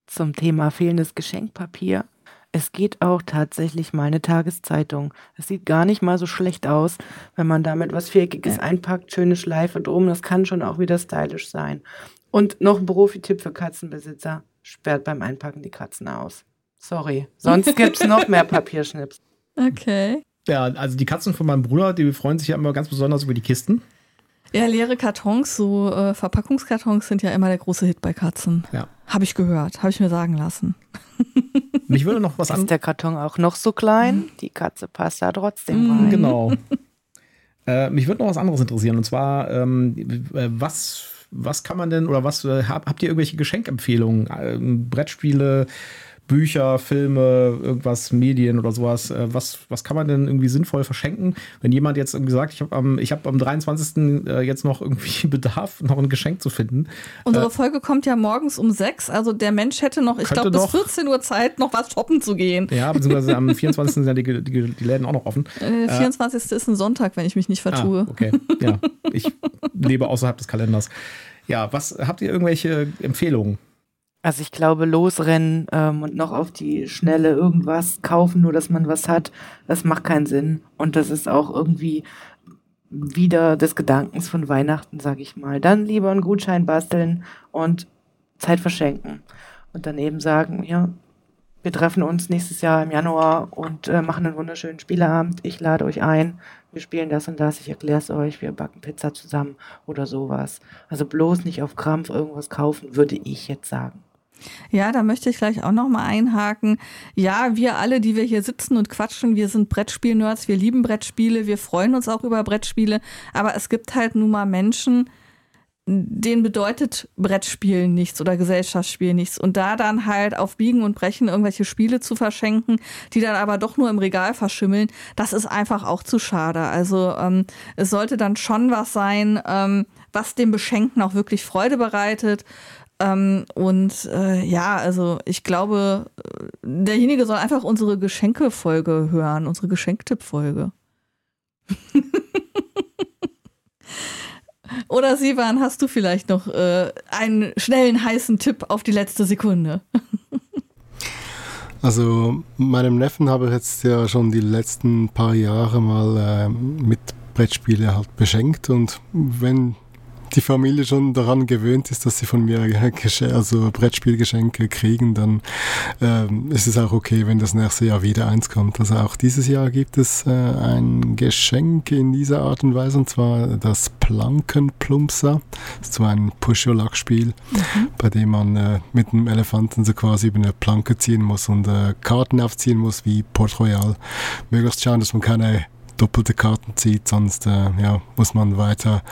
Zum Thema fehlendes Geschenkpapier es geht auch tatsächlich mal eine Tageszeitung. Es sieht gar nicht mal so schlecht aus, wenn man damit was Viereckiges einpackt, schöne Schleife drum. Das kann schon auch wieder stylisch sein. Und noch ein Profi-Tipp für Katzenbesitzer. Sperrt beim Einpacken die Katzen aus. Sorry. Sonst gibt es noch mehr Papierschnips. Okay. Ja, also die Katzen von meinem Bruder, die freuen sich ja immer ganz besonders über die Kisten. Ja, leere Kartons, so äh, Verpackungskartons sind ja immer der große Hit bei Katzen. Ja. Habe ich gehört, habe ich mir sagen lassen. Mich würde noch was an. Ist der Karton auch noch so klein? Die Katze passt da trotzdem Mhm. rein. Genau. äh, mich würde noch was anderes interessieren. Und zwar, ähm, äh, was, was kann man denn oder was äh, hab, habt ihr irgendwelche Geschenkempfehlungen? Ähm, Brettspiele, Bücher, Filme, irgendwas, Medien oder sowas. Äh, was, was kann man denn irgendwie sinnvoll verschenken? Wenn jemand jetzt irgendwie sagt, ich habe am, ich hab am 23. äh, jetzt noch irgendwie Bedarf, noch ein Geschenk zu finden. Unsere Äh, Folge kommt ja morgens um sechs, also der Mensch hätte noch, ich glaube, bis noch. 14 Uhr Zeit, noch was shoppen zu gehen. Ja, beziehungsweise am 24. sind ja die, die, die Läden auch noch offen. Äh, 24. ist ein Sonntag, wenn ich mich nicht vertue. Ah, okay, ja. Ich lebe außerhalb des Kalenders. Ja, was habt ihr irgendwelche Empfehlungen? Also ich glaube, losrennen ähm, und noch auf die Schnelle irgendwas kaufen, nur dass man was hat, das macht keinen Sinn. Und das ist auch irgendwie wieder des Gedankens von Weihnachten, sag ich mal. Dann lieber einen Gutschein basteln und Zeit verschenken. Und dann eben sagen, ja, wir treffen uns nächstes Jahr im Januar und äh, machen einen wunderschönen Spieleabend. Ich lade euch ein. Wir spielen das und das. Ich erkläre es euch. Wir backen Pizza zusammen oder sowas. Also bloß nicht auf Krampf irgendwas kaufen, würde ich jetzt sagen. Ja, da möchte ich gleich auch noch mal einhaken. Ja, wir alle, die wir hier sitzen und quatschen, wir sind Brettspiel-Nerds, wir lieben Brettspiele, wir freuen uns auch über Brettspiele, aber es gibt halt nun mal Menschen, denen bedeutet Brettspielen nichts oder Gesellschaftsspiel nichts. Und da dann halt auf Biegen und Brechen irgendwelche Spiele zu verschenken, die dann aber doch nur im Regal verschimmeln, das ist einfach auch zu schade. Also ähm, es sollte dann schon was sein, ähm, was dem Beschenken auch wirklich Freude bereitet. Ähm, und äh, ja, also ich glaube, äh, derjenige soll einfach unsere Geschenkefolge hören, unsere Geschenktippfolge. Oder Sivan, hast du vielleicht noch äh, einen schnellen, heißen Tipp auf die letzte Sekunde? Also meinem Neffen habe ich jetzt ja schon die letzten paar Jahre mal äh, mit Brettspiele halt beschenkt und wenn die Familie schon daran gewöhnt ist, dass sie von mir also Brettspielgeschenke kriegen, dann ähm, ist es auch okay, wenn das nächste Jahr wieder eins kommt. Also auch dieses Jahr gibt es äh, ein Geschenk in dieser Art und Weise, und zwar das Plankenplumpser. Das ist so ein Push-Your-Luck-Spiel, bei dem man äh, mit einem Elefanten so quasi über eine Planke ziehen muss und äh, Karten aufziehen muss wie Port Royal. Möglichst schauen, dass man keine doppelte Karten zieht, sonst äh, ja, muss man weiter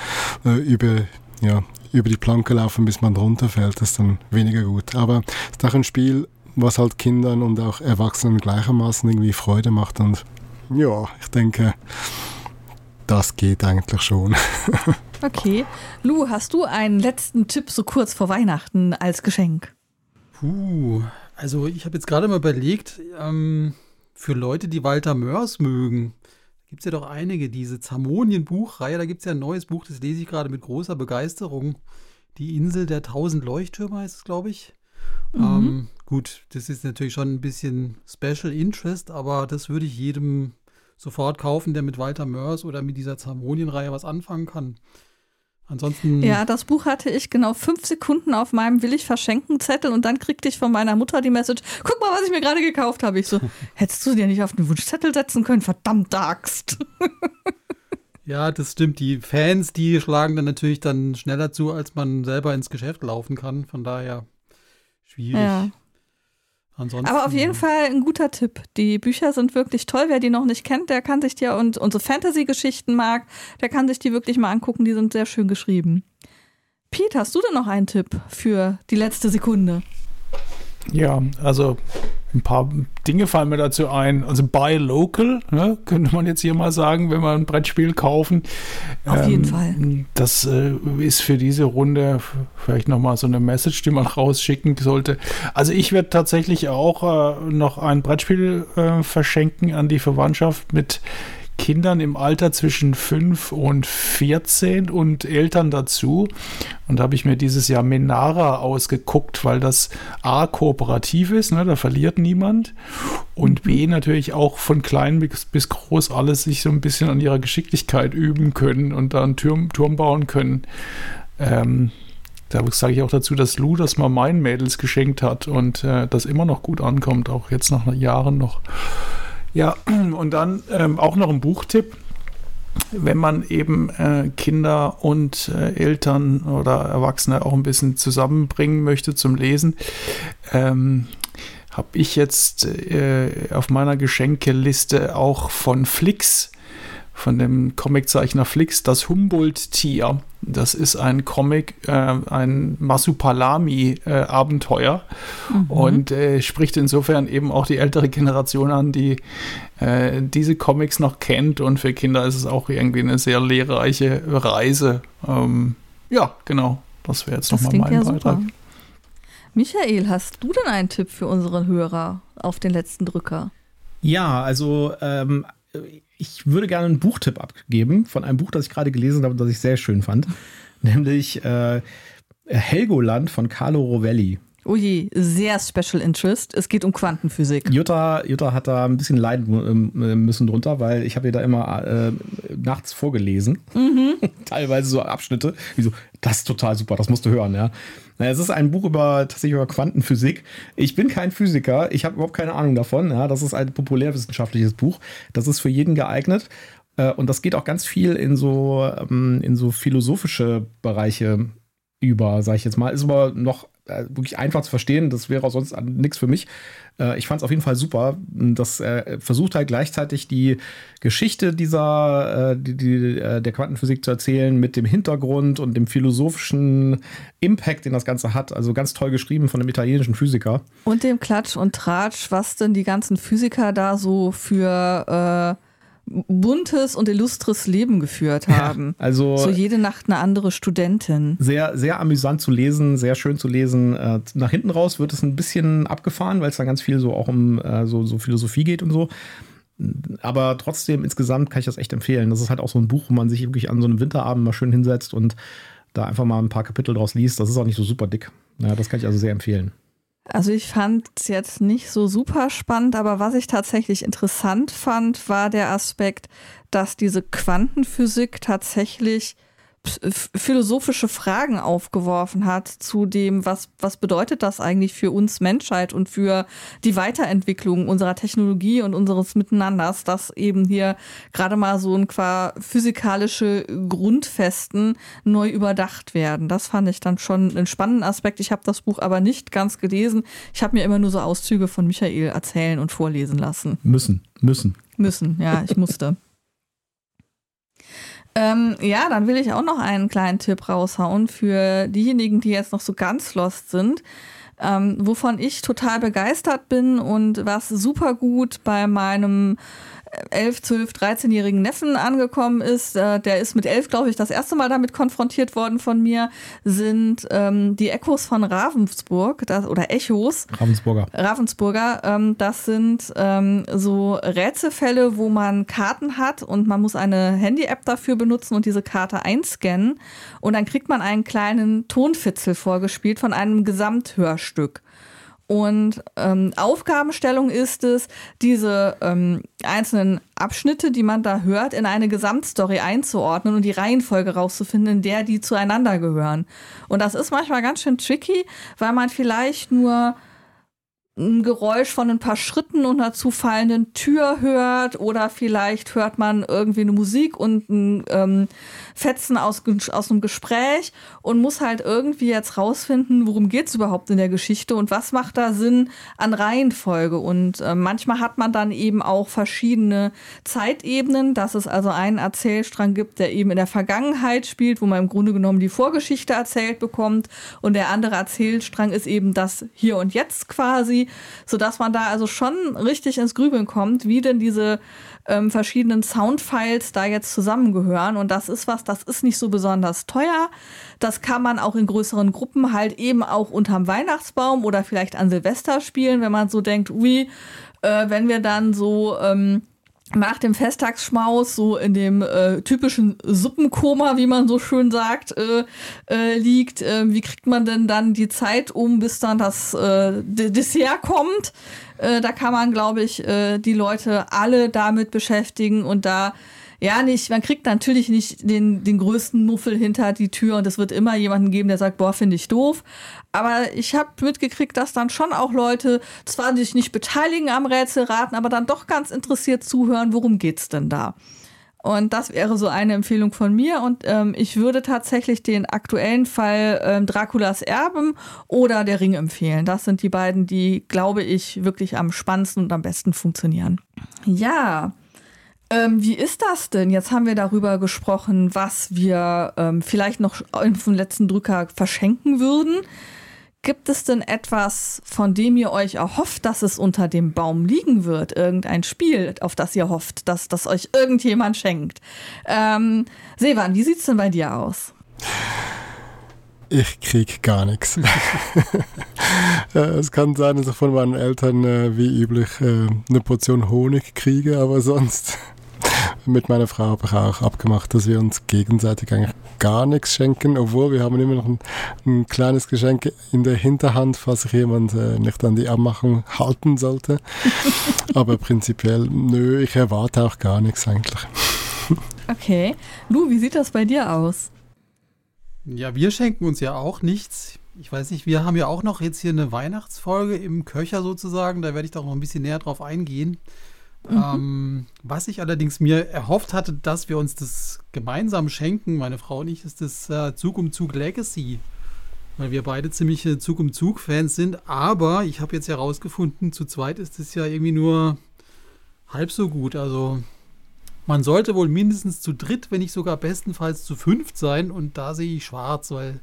äh, über, ja, über die Planke laufen, bis man runterfällt. Das ist dann weniger gut. Aber es ist auch ein Spiel, was halt Kindern und auch Erwachsenen gleichermaßen irgendwie Freude macht. Und ja, ich denke, das geht eigentlich schon. Okay. Lu, hast du einen letzten Tipp so kurz vor Weihnachten als Geschenk? Puh, also ich habe jetzt gerade mal überlegt, ähm, für Leute, die Walter Mörs mögen, gibt es ja doch einige, diese Zamonien-Buchreihe, da gibt es ja ein neues Buch, das lese ich gerade mit großer Begeisterung. Die Insel der tausend Leuchttürme heißt es, glaube ich. Mhm. Ähm, gut, das ist natürlich schon ein bisschen Special Interest, aber das würde ich jedem sofort kaufen, der mit Walter Mörs oder mit dieser Zeremonienreihe was anfangen kann. Ansonsten. Ja, das Buch hatte ich genau fünf Sekunden auf meinem Will ich verschenken Zettel und dann kriegte ich von meiner Mutter die Message, guck mal, was ich mir gerade gekauft habe. Ich so, hättest du dir nicht auf den Wunschzettel setzen können? Verdammte Axt. Ja, das stimmt. Die Fans, die schlagen dann natürlich dann schneller zu, als man selber ins Geschäft laufen kann. Von daher schwierig. Ja. Ansonsten, Aber auf jeden Fall ein guter Tipp. Die Bücher sind wirklich toll. Wer die noch nicht kennt, der kann sich die und unsere Fantasy-Geschichten mag, der kann sich die wirklich mal angucken. Die sind sehr schön geschrieben. Pete, hast du denn noch einen Tipp für die letzte Sekunde? Ja, also ein paar Dinge fallen mir dazu ein. Also buy local, ne, könnte man jetzt hier mal sagen, wenn wir ein Brettspiel kaufen. Auf jeden Fall. Das äh, ist für diese Runde vielleicht nochmal so eine Message, die man rausschicken sollte. Also ich werde tatsächlich auch äh, noch ein Brettspiel äh, verschenken an die Verwandtschaft mit Kindern im Alter zwischen 5 und 14 und Eltern dazu. Und da habe ich mir dieses Jahr Menara ausgeguckt, weil das A kooperativ ist, ne, da verliert niemand. Und B natürlich auch von klein bis, bis groß alles sich so ein bisschen an ihrer Geschicklichkeit üben können und da einen Turm, Turm bauen können. Ähm, da sage ich auch dazu, dass Lou das mal meinen Mädels geschenkt hat und äh, das immer noch gut ankommt, auch jetzt nach Jahren noch. Ja, und dann ähm, auch noch ein Buchtipp. Wenn man eben äh, Kinder und äh, Eltern oder Erwachsene auch ein bisschen zusammenbringen möchte zum Lesen, ähm, habe ich jetzt äh, auf meiner Geschenkeliste auch von Flix, von dem Comiczeichner Flix, das Humboldt-Tier. Das ist ein Comic, äh, ein Masupalami-Abenteuer Mhm. und äh, spricht insofern eben auch die ältere Generation an, die äh, diese Comics noch kennt. Und für Kinder ist es auch irgendwie eine sehr lehrreiche Reise. Ähm, ja, genau. Das wäre jetzt nochmal mein ja Beitrag. super. Michael, hast du denn einen Tipp für unsere Hörer auf den letzten Drücker? Ja, also ähm, ich würde gerne einen Buchtipp abgeben von einem Buch, das ich gerade gelesen habe und das ich sehr schön fand. Nämlich äh, Helgoland von Carlo Rovelli. Je, sehr Special Interest. Es geht um Quantenphysik. Jutta, Jutta hat da ein bisschen leiden äh, müssen drunter, weil ich habe ihr da immer äh, nachts vorgelesen. Teilweise so Abschnitte. Wie so, das ist total super, das musst du hören, ja. Es ist ein Buch über tatsächlich über Quantenphysik. Ich bin kein Physiker, ich habe überhaupt keine Ahnung davon. Ja, das ist ein populärwissenschaftliches Buch. Das ist für jeden geeignet. Äh, Und das geht auch ganz viel in so, ähm, in so philosophische Bereiche über, sage ich jetzt mal. Ist aber noch wirklich einfach zu verstehen. Das wäre auch sonst nichts für mich. Äh, Ich fand es auf jeden Fall super. Das äh, versucht halt gleichzeitig die Geschichte dieser, äh, die, die, äh, der Quantenphysik zu erzählen mit dem Hintergrund und dem philosophischen Impact, den das Ganze hat. Also ganz toll geschrieben von einem italienischen Physiker. Und dem Klatsch und Tratsch, was denn die ganzen Physiker da so für äh, buntes und illustres Leben geführt haben. Also So jede Nacht eine andere Studentin. sehr, sehr amüsant zu lesen, sehr schön zu lesen. Äh, nach hinten raus wird es ein bisschen abgefahren, weil es dann ganz viel so auch um äh, so, so Philosophie geht und so. Aber trotzdem, insgesamt kann ich das echt empfehlen. Das ist halt auch so ein Buch, wo man sich wirklich an so einem Winterabend mal schön hinsetzt und da einfach mal ein paar Kapitel draus liest. Das ist auch nicht so super dick. Ja, das kann ich also sehr empfehlen. Also ich fand es jetzt nicht so super spannend, aber was ich tatsächlich interessant fand, war der Aspekt, dass diese Quantenphysik tatsächlich philosophische Fragen aufgeworfen hat zu dem, was, was bedeutet das eigentlich für uns Menschheit und für die Weiterentwicklung unserer Technologie und unseres Miteinanders, dass eben hier gerade mal so ein qua physikalische Grundfesten neu überdacht werden. Das fand ich dann schon einen spannenden Aspekt. Ich habe das Buch aber nicht ganz gelesen. Ich habe mir immer nur so Auszüge von Michael erzählen und vorlesen lassen. Müssen, müssen. Müssen, ja, ich musste. Ähm, ja, dann will ich auch noch einen kleinen Tipp raushauen für diejenigen, die jetzt noch so ganz lost sind. Ähm, wovon ich total begeistert bin und was super gut bei meinem 11, 12, 13-jährigen Neffen angekommen ist, äh, der ist mit elf, glaube ich, das erste Mal damit konfrontiert worden von mir, sind ähm, die Echos von Ravensburg das, oder Echos. Ravensburger. Ravensburger, ähm, das sind ähm, so Rätselfälle, wo man Karten hat und man muss eine Handy-App dafür benutzen und diese Karte einscannen und dann kriegt man einen kleinen Tonfitzel vorgespielt von einem Gesamthörstück. Und ähm, Aufgabenstellung ist es, diese ähm, einzelnen Abschnitte, die man da hört, in eine Gesamtstory einzuordnen und die Reihenfolge rauszufinden, in der die zueinander gehören. Und das ist manchmal ganz schön tricky, weil man vielleicht nur ein Geräusch von ein paar Schritten und einer zufallenden Tür hört oder vielleicht hört man irgendwie eine Musik und ein ähm, Fetzen aus, aus einem Gespräch und muss halt irgendwie jetzt rausfinden, worum geht es überhaupt in der Geschichte und was macht da Sinn an Reihenfolge. Und äh, manchmal hat man dann eben auch verschiedene Zeitebenen, dass es also einen Erzählstrang gibt, der eben in der Vergangenheit spielt, wo man im Grunde genommen die Vorgeschichte erzählt bekommt und der andere Erzählstrang ist eben das Hier und Jetzt quasi sodass man da also schon richtig ins Grübeln kommt, wie denn diese ähm, verschiedenen Soundfiles da jetzt zusammengehören. Und das ist was, das ist nicht so besonders teuer. Das kann man auch in größeren Gruppen halt eben auch unterm Weihnachtsbaum oder vielleicht an Silvester spielen, wenn man so denkt, ui, äh, wenn wir dann so ähm, nach dem Festtagsschmaus so in dem äh, typischen Suppenkoma, wie man so schön sagt, äh, äh, liegt. Äh, wie kriegt man denn dann die Zeit um, bis dann das äh, Dessert kommt? Äh, da kann man, glaube ich, die Leute alle damit beschäftigen und da ja, nicht, man kriegt natürlich nicht den, den größten Muffel hinter die Tür und es wird immer jemanden geben, der sagt, boah, finde ich doof. Aber ich habe mitgekriegt, dass dann schon auch Leute zwar sich nicht beteiligen am Rätselraten, aber dann doch ganz interessiert zuhören, worum geht's denn da? Und das wäre so eine Empfehlung von mir. Und ähm, ich würde tatsächlich den aktuellen Fall ähm, Draculas Erben oder Der Ring empfehlen. Das sind die beiden, die, glaube ich, wirklich am spannendsten und am besten funktionieren. Ja, ähm, wie ist das denn? Jetzt haben wir darüber gesprochen, was wir ähm, vielleicht noch vom letzten Drücker verschenken würden. Gibt es denn etwas, von dem ihr euch erhofft, dass es unter dem Baum liegen wird? Irgendein Spiel, auf das ihr hofft, dass das euch irgendjemand schenkt? Ähm, Sevan, wie sieht's denn bei dir aus? Ich krieg gar nichts. es kann sein, dass ich von meinen Eltern äh, wie üblich äh, eine Portion Honig kriege, aber sonst mit meiner Frau habe ich auch abgemacht, dass wir uns gegenseitig eigentlich gar nichts schenken, obwohl wir haben immer noch ein, ein kleines Geschenk in der Hinterhand, falls sich jemand äh, nicht an die Abmachung halten sollte. Aber prinzipiell, nö, ich erwarte auch gar nichts eigentlich. Okay. Lu, wie sieht das bei dir aus? Ja, wir schenken uns ja auch nichts. Ich weiß nicht, wir haben ja auch noch jetzt hier eine Weihnachtsfolge im Köcher sozusagen. Da werde ich doch noch ein bisschen näher drauf eingehen. Mhm. Ähm, was ich allerdings mir erhofft hatte, dass wir uns das gemeinsam schenken, meine Frau und ich, ist das äh, Zug um Zug Legacy. Weil wir beide ziemliche Zug um Zug-Fans sind. Aber ich habe jetzt herausgefunden, zu zweit ist es ja irgendwie nur halb so gut. Also man sollte wohl mindestens zu dritt, wenn nicht sogar bestenfalls zu fünft sein. Und da sehe ich schwarz, weil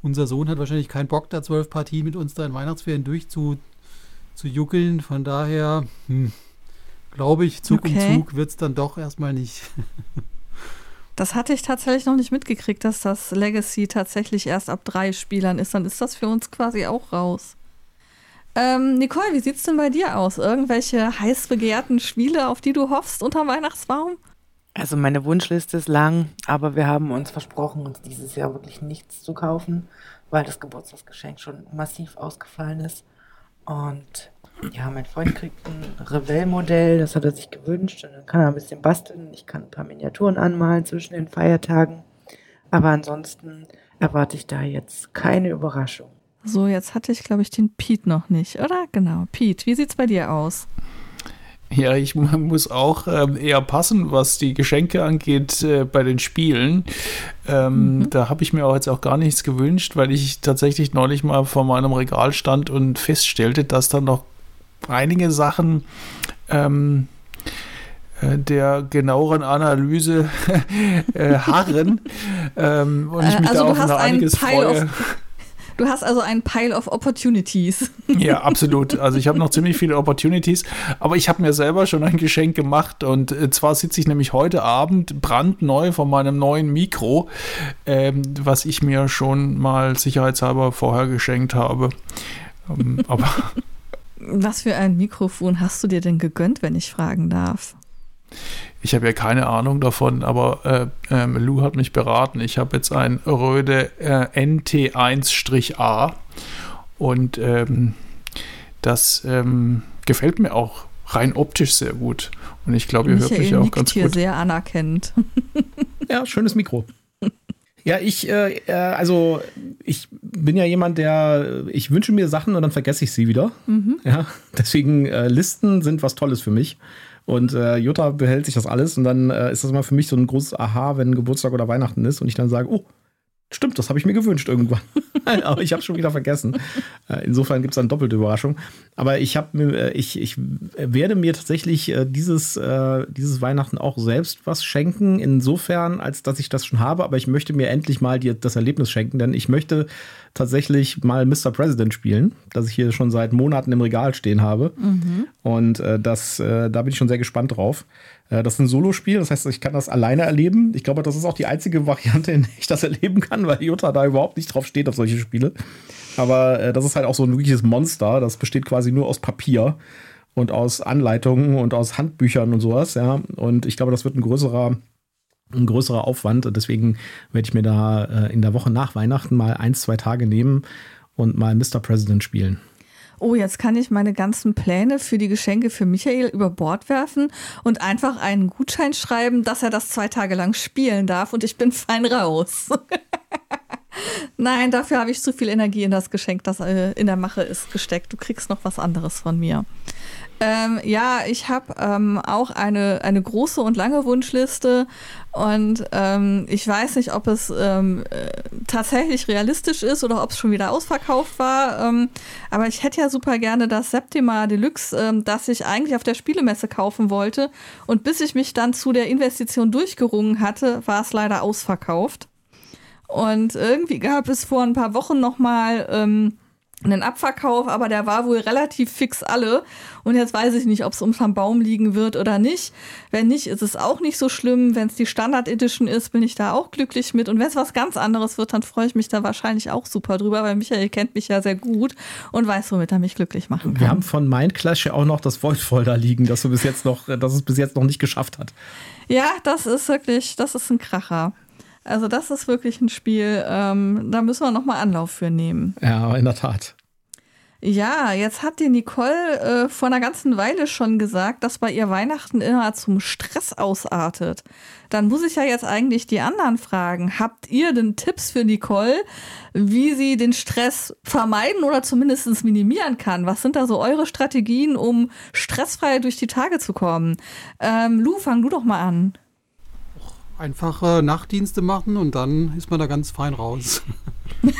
unser Sohn hat wahrscheinlich keinen Bock, da zwölf Partien mit uns da in Weihnachtsferien durchzujuckeln. Zu Von daher, hm, glaube ich, Zug okay. um Zug wird es dann doch erstmal nicht. Das hatte ich tatsächlich noch nicht mitgekriegt, dass das Legacy tatsächlich erst ab drei Spielern ist. Dann ist das für uns quasi auch raus. Ähm, Nicole, wie sieht es denn bei dir aus? Irgendwelche heiß begehrten Spiele, auf die du hoffst unter Weihnachtsbaum? Also meine Wunschliste ist lang, aber wir haben uns versprochen, uns dieses Jahr wirklich nichts zu kaufen, weil das Geburtstagsgeschenk schon massiv ausgefallen ist. Und ja, mein Freund kriegt ein Revell-Modell, das hat er sich gewünscht. Und dann kann er ein bisschen basteln. Ich kann ein paar Miniaturen anmalen zwischen den Feiertagen. Aber ansonsten erwarte ich da jetzt keine Überraschung. So, jetzt hatte ich, glaube ich, den Pete noch nicht, oder? Genau. Pete, wie sieht's bei dir aus? Ja, ich muss auch ähm, eher passen, was die Geschenke angeht äh, bei den Spielen. Ähm, mhm. Da habe ich mir auch jetzt auch gar nichts gewünscht, weil ich tatsächlich neulich mal vor meinem Regal stand und feststellte, dass da noch einige Sachen ähm, äh, der genaueren Analyse äh, harren. ähm, und ich mich also da auf einiges freue. Du hast also einen Pile of Opportunities. Ja, absolut. Also ich habe noch ziemlich viele Opportunities, aber ich habe mir selber schon ein Geschenk gemacht und äh, zwar sitze ich nämlich heute Abend brandneu von meinem neuen Mikro, ähm, was ich mir schon mal sicherheitshalber vorher geschenkt habe. Ähm, aber Was für ein Mikrofon hast du dir denn gegönnt, wenn ich fragen darf? Ich habe ja keine Ahnung davon, aber äh, ähm, Lou hat mich beraten. Ich habe jetzt ein Röde äh, NT1-A und ähm, das ähm, gefällt mir auch rein optisch sehr gut. Und ich glaube, ihr hört mich auch ganz hier gut. sehr anerkennend. Ja, schönes Mikro. Ja, ich, äh, äh, also ich bin ja jemand, der, ich wünsche mir Sachen und dann vergesse ich sie wieder. Ja, deswegen äh, Listen sind was Tolles für mich. Und äh, Jutta behält sich das alles und dann äh, ist das immer für mich so ein großes Aha, wenn Geburtstag oder Weihnachten ist und ich dann sage, oh, stimmt, das habe ich mir gewünscht irgendwann. Aber ich habe schon wieder vergessen. Äh, insofern gibt es dann doppelte Überraschung. Aber ich mir, äh, ich, ich werde mir tatsächlich äh, dieses, dieses Weihnachten auch selbst was schenken, insofern, als dass ich das schon habe, aber ich möchte mir endlich mal die, das Erlebnis schenken, denn ich möchte tatsächlich mal Mr. President spielen, das ich hier schon seit Monaten im Regal stehen habe. Und äh, das, äh, da bin ich schon sehr gespannt drauf. Äh, das ist ein Solospiel, das heißt, ich kann das alleine erleben. Ich glaube, das ist auch die einzige Variante, in der ich das erleben kann, weil Jutta da überhaupt nicht drauf steht auf solche Spiele. Aber äh, das ist halt auch so ein wirkliches Monster. Das besteht quasi nur aus Papier und aus Anleitungen und aus Handbüchern und sowas, ja. Und ich glaube, das wird ein größerer, ein größerer Aufwand. Deswegen werde ich mir da äh, in der Woche nach Weihnachten mal ein, zwei Tage nehmen und mal Mr. President spielen. Oh, jetzt kann ich meine ganzen Pläne für die Geschenke für Michael über Bord werfen und einfach einen Gutschein schreiben, dass er das zwei Tage lang spielen darf und ich bin fein raus. Nein, dafür habe ich zu viel Energie in das Geschenk, das äh, in der Mache ist, gesteckt. Du kriegst noch was anderes von mir. Ähm, ja, ich habe ähm, auch eine, eine große und lange Wunschliste und ähm, ich weiß nicht, ob es ähm, äh, tatsächlich realistisch ist oder ob es schon wieder ausverkauft war. Ähm, aber ich hätte ja super gerne das Septima Deluxe, ähm, das ich eigentlich auf der Spielemesse kaufen wollte. Und bis ich mich dann zu der Investition durchgerungen hatte, war es leider ausverkauft. Und irgendwie gab es vor ein paar Wochen noch mal ähm, einen Abverkauf, aber der war wohl relativ fix alle. Und jetzt weiß ich nicht, ob es unterm Baum liegen wird oder nicht. Wenn nicht, ist es auch nicht so schlimm. Wenn es die Standard Edition ist, bin ich da auch glücklich mit. Und wenn es was ganz anderes wird, dann freue ich mich da wahrscheinlich auch super drüber, weil Michael kennt mich ja sehr gut und weiß, womit er mich glücklich machen kann. Wir haben von Mindclash ja auch noch das Voidfall da liegen, das du bis jetzt noch, das es bis jetzt noch nicht geschafft hat. Ja, das ist wirklich, das ist ein Kracher. Also das ist wirklich ein Spiel, ähm, da müssen wir nochmal Anlauf für nehmen. Ja, in der Tat. Ja, jetzt hat die Nicole äh, vor einer ganzen Weile schon gesagt, dass bei ihr Weihnachten immer zum Stress ausartet. Dann muss ich ja jetzt eigentlich die anderen fragen. Habt ihr denn Tipps für Nicole, wie sie den Stress vermeiden oder zumindest minimieren kann? Was sind da so eure Strategien, um stressfrei durch die Tage zu kommen? Ähm, Lou, fang du doch mal an. Einfach äh, Nachtdienste machen und dann ist man da ganz fein raus.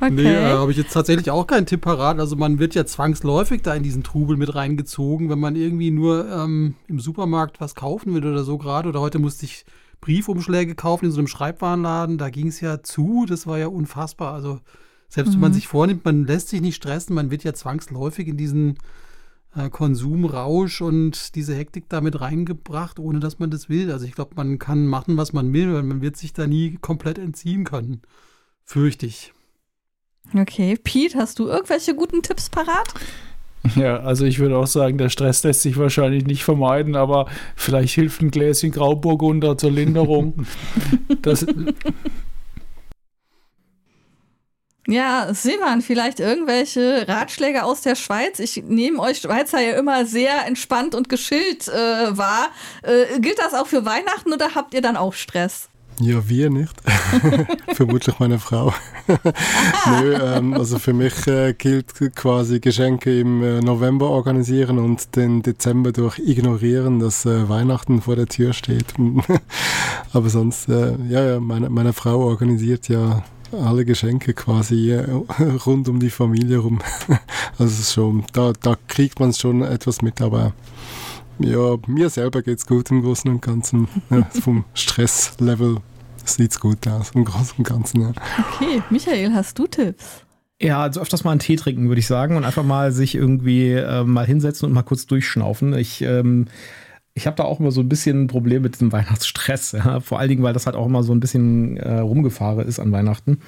Okay. Nee, äh, habe ich jetzt tatsächlich auch keinen Tipp parat. Also man wird ja zwangsläufig da in diesen Trubel mit reingezogen, wenn man irgendwie nur ähm, im Supermarkt was kaufen will oder so gerade. Oder heute musste ich Briefumschläge kaufen in so einem Schreibwarenladen. Da ging es ja zu. Das war ja unfassbar. Also selbst wenn man sich vornimmt, man lässt sich nicht stressen, man wird ja zwangsläufig in diesen Konsumrausch und diese Hektik damit reingebracht, ohne dass man das will. Also ich glaube, man kann machen, was man will, weil man wird sich da nie komplett entziehen können. Fürchte ich. Okay, Pete, hast du irgendwelche guten Tipps parat? Ja, also ich würde auch sagen, der Stress lässt sich wahrscheinlich nicht vermeiden, aber vielleicht hilft ein Gläschen Grauburgunder zur Linderung. das, Ja, Silvan, vielleicht irgendwelche Ratschläge aus der Schweiz? Ich nehme euch Schweizer ja immer sehr entspannt und geschillt äh, wahr. Äh, gilt das auch für Weihnachten oder habt ihr dann auch Stress? Ja, wir nicht. Vermutlich meine Frau. Nö, ähm, also für mich äh, gilt quasi Geschenke im äh, November organisieren und den Dezember durch ignorieren, dass äh, Weihnachten vor der Tür steht. Aber sonst, äh, ja, ja, meine, meine Frau organisiert ja alle Geschenke quasi äh, rund um die Familie rum. Also es ist schon, da, da kriegt man schon etwas mit, aber ja, mir selber geht's gut im Großen und Ganzen. Ja, vom Stresslevel sieht gut aus, im Großen und Ganzen. Ja. Okay, Michael, hast du Tipps? Ja, also öfters mal einen Tee trinken, würde ich sagen, und einfach mal sich irgendwie äh, mal hinsetzen und mal kurz durchschnaufen. Ich, ähm, ich habe da auch immer so ein bisschen ein Problem mit diesem Weihnachtsstress. Ja? Vor allen Dingen, weil das halt auch immer so ein bisschen äh, rumgefahren ist an Weihnachten.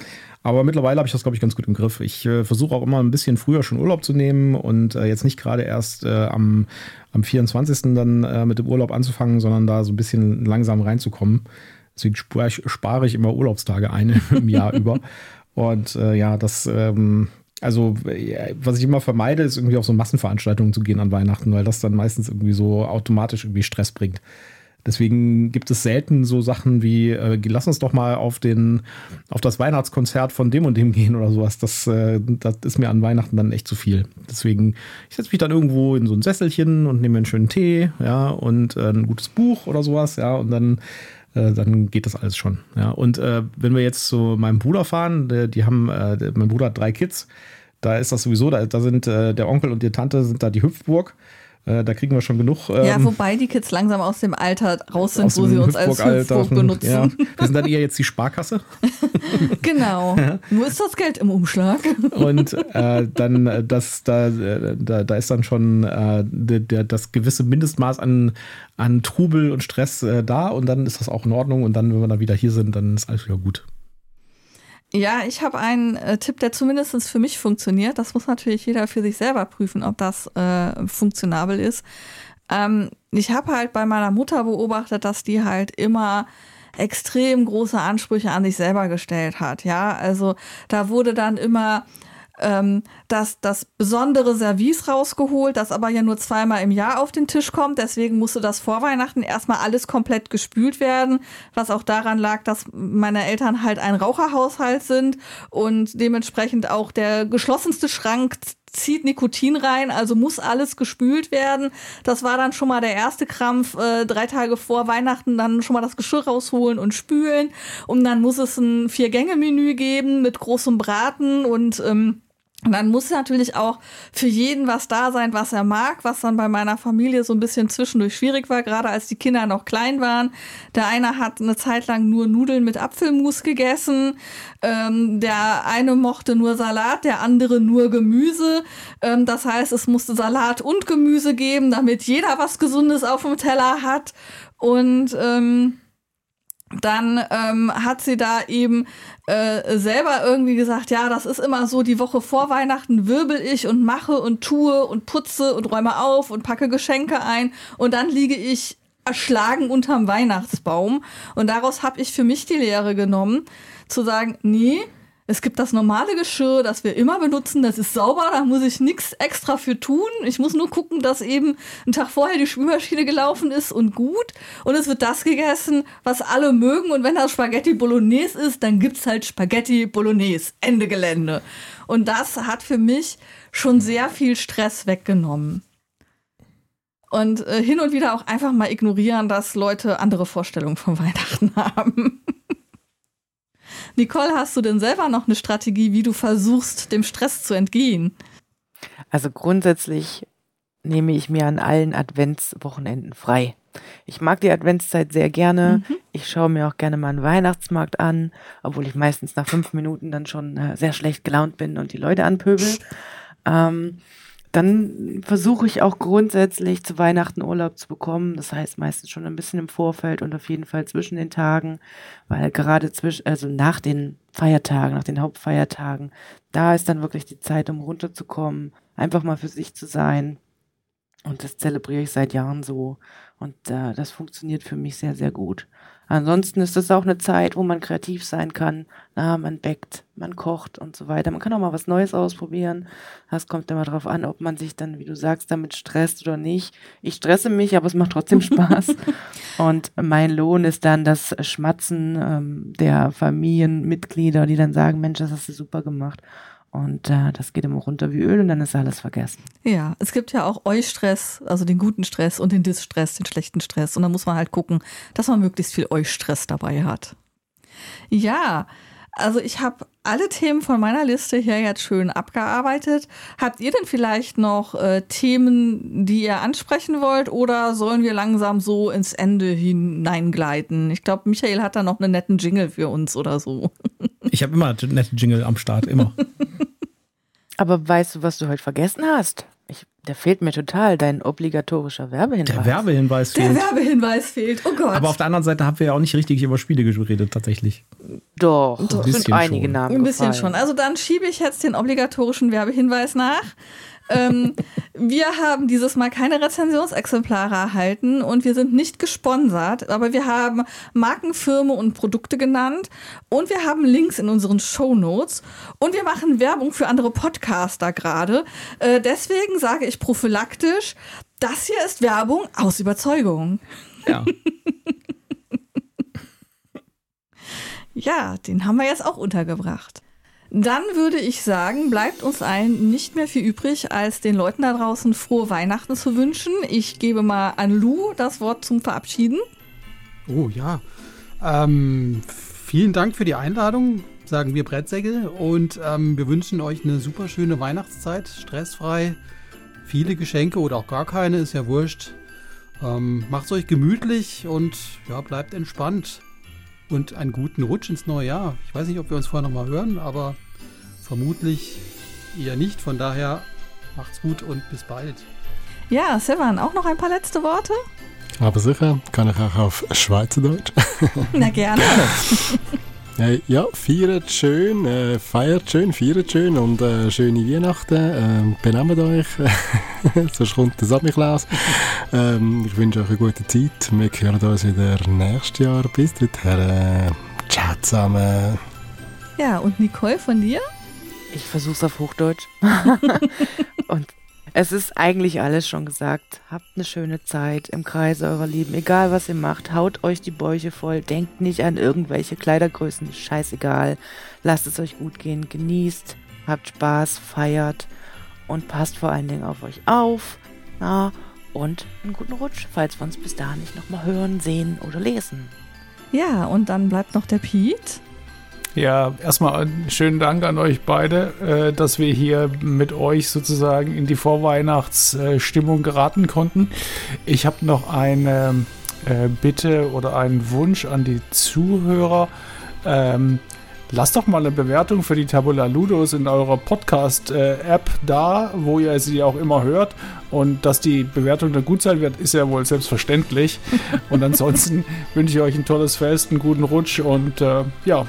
Aber mittlerweile habe ich das, glaube ich, ganz gut im Griff. Ich äh, versuche auch immer ein bisschen früher schon Urlaub zu nehmen und äh, jetzt nicht gerade erst äh, am, am 24. dann äh, mit dem Urlaub anzufangen, sondern da so ein bisschen langsam reinzukommen. Deswegen spare ich, spare ich immer Urlaubstage ein im Jahr über. Und äh, ja, das, ähm, also was ich immer vermeide, ist irgendwie auf so Massenveranstaltungen zu gehen an Weihnachten, weil das dann meistens irgendwie so automatisch irgendwie Stress bringt. Deswegen gibt es selten so Sachen wie, äh, lass uns doch mal auf den, auf das Weihnachtskonzert von dem und dem gehen oder sowas. Das, äh, das ist mir an Weihnachten dann echt zu viel. Deswegen, ich setze mich dann irgendwo in so ein Sesselchen und nehme einen schönen Tee, ja, und äh, ein gutes Buch oder sowas, ja, und dann äh, dann geht das alles schon. Ja. Und äh, wenn wir jetzt zu meinem Bruder fahren, der, die haben, äh, mein Bruder hat drei Kids, da ist das sowieso, da, da sind äh, der Onkel und die Tante sind da die Hüpfburg. Äh, da kriegen wir schon genug. Ähm, ja, wobei die Kids langsam aus dem Alter raus sind, wo sie uns als Hüpfburg benutzen. Ja. Wir sind dann eher jetzt die Sparkasse. genau. Nur ist das Geld im Umschlag. Und äh, dann, äh, das, da, äh, da, da ist dann schon äh, der, das gewisse Mindestmaß an, an Trubel und Stress da und dann ist das auch in Ordnung. Und dann, wenn wir dann wieder hier sind, dann ist alles wieder gut. Ja, ich habe einen äh, Tipp, der zumindest für mich funktioniert. Das muss natürlich jeder für sich selber prüfen, ob das äh, funktionabel ist. Ähm, ich habe halt bei meiner Mutter beobachtet, dass die halt immer extrem große Ansprüche an sich selber gestellt hat. Ja, also da wurde dann immer ähm, das, das besondere Service rausgeholt, das aber ja nur zweimal im Jahr auf den Tisch kommt. Deswegen musste das vor Weihnachten erstmal alles komplett gespült werden, was auch daran lag, dass meine Eltern halt ein Raucherhaushalt sind und dementsprechend auch der geschlossenste Schrank zieht Nikotin rein, also muss alles gespült werden. Das war dann schon mal der erste Krampf, äh, drei Tage vor Weihnachten dann schon mal das Geschirr rausholen und spülen. Und dann muss es ein Vier-Gänge-Menü geben mit großem Braten und ähm, und dann muss natürlich auch für jeden was da sein, was er mag, was dann bei meiner Familie so ein bisschen zwischendurch schwierig war, gerade als die Kinder noch klein waren. Der eine hat eine Zeit lang nur Nudeln mit Apfelmus gegessen, ähm, der eine mochte nur Salat, der andere nur Gemüse. Ähm, das heißt, es musste Salat und Gemüse geben, damit jeder was Gesundes auf dem Teller hat. Und ähm, dann ähm, hat sie da eben äh, selber irgendwie gesagt, ja, das ist immer so, die Woche vor Weihnachten wirbel ich und mache und tue und putze und räume auf und packe Geschenke ein und dann liege ich erschlagen unterm Weihnachtsbaum. Und daraus habe ich für mich die Lehre genommen, zu sagen, nee, es gibt das normale Geschirr, das wir immer benutzen, das ist sauber, da muss ich nichts extra für tun. Ich muss nur gucken, dass eben ein Tag vorher die Spülmaschine gelaufen ist und gut. Und es wird das gegessen, was alle mögen. Und wenn das Spaghetti Bolognese ist, dann gibt es halt Spaghetti Bolognese. Ende Gelände. Und das hat für mich schon sehr viel Stress weggenommen. Und äh, hin und wieder auch einfach mal ignorieren, dass Leute andere Vorstellungen von Weihnachten haben. Nicole, hast du denn selber noch eine Strategie, wie du versuchst, dem Stress zu entgehen? Also grundsätzlich nehme ich mir an allen Adventswochenenden frei. Ich mag die Adventszeit sehr gerne. Mhm. Ich schaue mir auch gerne mal einen Weihnachtsmarkt an, obwohl ich meistens nach fünf Minuten dann schon äh, sehr schlecht gelaunt bin und die Leute anpöbel. Ähm, dann versuche ich auch grundsätzlich zu Weihnachten Urlaub zu bekommen. Das heißt meistens schon ein bisschen im Vorfeld und auf jeden Fall zwischen den Tagen, weil gerade zwischen, also nach den Feiertagen, nach den Hauptfeiertagen, da ist dann wirklich die Zeit, um runterzukommen, einfach mal für sich zu sein. Und das zelebriere ich seit Jahren so. Und äh, das funktioniert für mich sehr, sehr gut. Ansonsten ist es auch eine Zeit, wo man kreativ sein kann. Na, man bäckt, man kocht und so weiter. Man kann auch mal was Neues ausprobieren. Das kommt immer darauf an, ob man sich dann, wie du sagst, damit stresst oder nicht. Ich stresse mich, aber es macht trotzdem Spaß. und mein Lohn ist dann das Schmatzen ähm, der Familienmitglieder, die dann sagen, Mensch, das hast du super gemacht. Und äh, das geht immer runter wie Öl und dann ist alles vergessen. Ja, es gibt ja auch Eustress, also den guten Stress und den Distress, den schlechten Stress. Und da muss man halt gucken, dass man möglichst viel Eustress dabei hat. Ja, Also ich habe alle Themen von meiner Liste hier jetzt schön abgearbeitet. Habt ihr denn vielleicht noch äh, Themen, die ihr ansprechen wollt oder sollen wir langsam so ins Ende hineingleiten? Ich glaube, Michael hat da noch einen netten Jingle für uns oder so. Ich habe immer einen netten Jingle am Start, immer. Aber weißt du, was du heute vergessen hast? Der fehlt mir total, dein obligatorischer Werbehinweis. Der Werbehinweis Der fehlt. Werbehinweis fehlt. Oh Gott. Aber auf der anderen Seite haben wir ja auch nicht richtig über Spiele geredet, tatsächlich. Doch, Ein es bisschen sind einige schon. Namen Ein bisschen gefallen. schon. Also dann schiebe ich jetzt den obligatorischen Werbehinweis nach. Ähm, wir haben dieses Mal keine Rezensionsexemplare erhalten und wir sind nicht gesponsert, aber wir haben Markenfirmen und Produkte genannt und wir haben Links in unseren Shownotes und wir machen Werbung für andere Podcaster gerade. Äh, deswegen sage ich prophylaktisch, das hier ist Werbung aus Überzeugung. Ja. Ja, den haben wir jetzt auch untergebracht. Dann würde ich sagen, bleibt uns allen nicht mehr viel übrig, als den Leuten da draußen frohe Weihnachten zu wünschen. Ich gebe mal an Lou das Wort zum Verabschieden. Oh ja. Ähm, vielen Dank für die Einladung, sagen wir Brettsäckel. Und ähm, wir wünschen euch eine super schöne Weihnachtszeit, stressfrei. Viele Geschenke oder auch gar keine, ist ja wurscht. Ähm, macht's euch gemütlich und ja, bleibt entspannt. Und einen guten Rutsch ins neue Jahr. Ich weiß nicht, ob wir uns vorher nochmal hören, aber vermutlich eher nicht. Von daher macht's gut und bis bald. Ja, Sevan, auch noch ein paar letzte Worte? Aber sicher, kann ich auch auf Schweizerdeutsch. Na gerne. Äh, ja, feiert schön, äh, feiert schön, feiert schön und äh, schöne Weihnachten. Ähm, benehmt euch, sonst kommt der Samichlaus. Ähm, ich wünsche euch eine gute Zeit. Wir hören uns wieder nächstes Jahr. Bis dahin. Äh, ciao zusammen. Ja, und Nicole von dir? Ich versuch's auf Hochdeutsch. und es ist eigentlich alles schon gesagt. Habt eine schöne Zeit im Kreise eurer Lieben. Egal was ihr macht, haut euch die Bäuche voll. Denkt nicht an irgendwelche Kleidergrößen. Scheißegal. Lasst es euch gut gehen. Genießt. Habt Spaß. Feiert. Und passt vor allen Dingen auf euch auf. Na, und einen guten Rutsch, falls wir uns bis dahin nicht nochmal hören, sehen oder lesen. Ja, und dann bleibt noch der Pete. Ja, erstmal schönen Dank an euch beide, äh, dass wir hier mit euch sozusagen in die Vorweihnachtsstimmung geraten konnten. Ich habe noch eine äh, Bitte oder einen Wunsch an die Zuhörer. Ähm, lasst doch mal eine Bewertung für die Tabula Ludos in eurer Podcast-App da, wo ihr sie auch immer hört. Und dass die Bewertung dann gut sein wird, ist ja wohl selbstverständlich. Und ansonsten wünsche ich euch ein tolles Fest, einen guten Rutsch und äh, ja,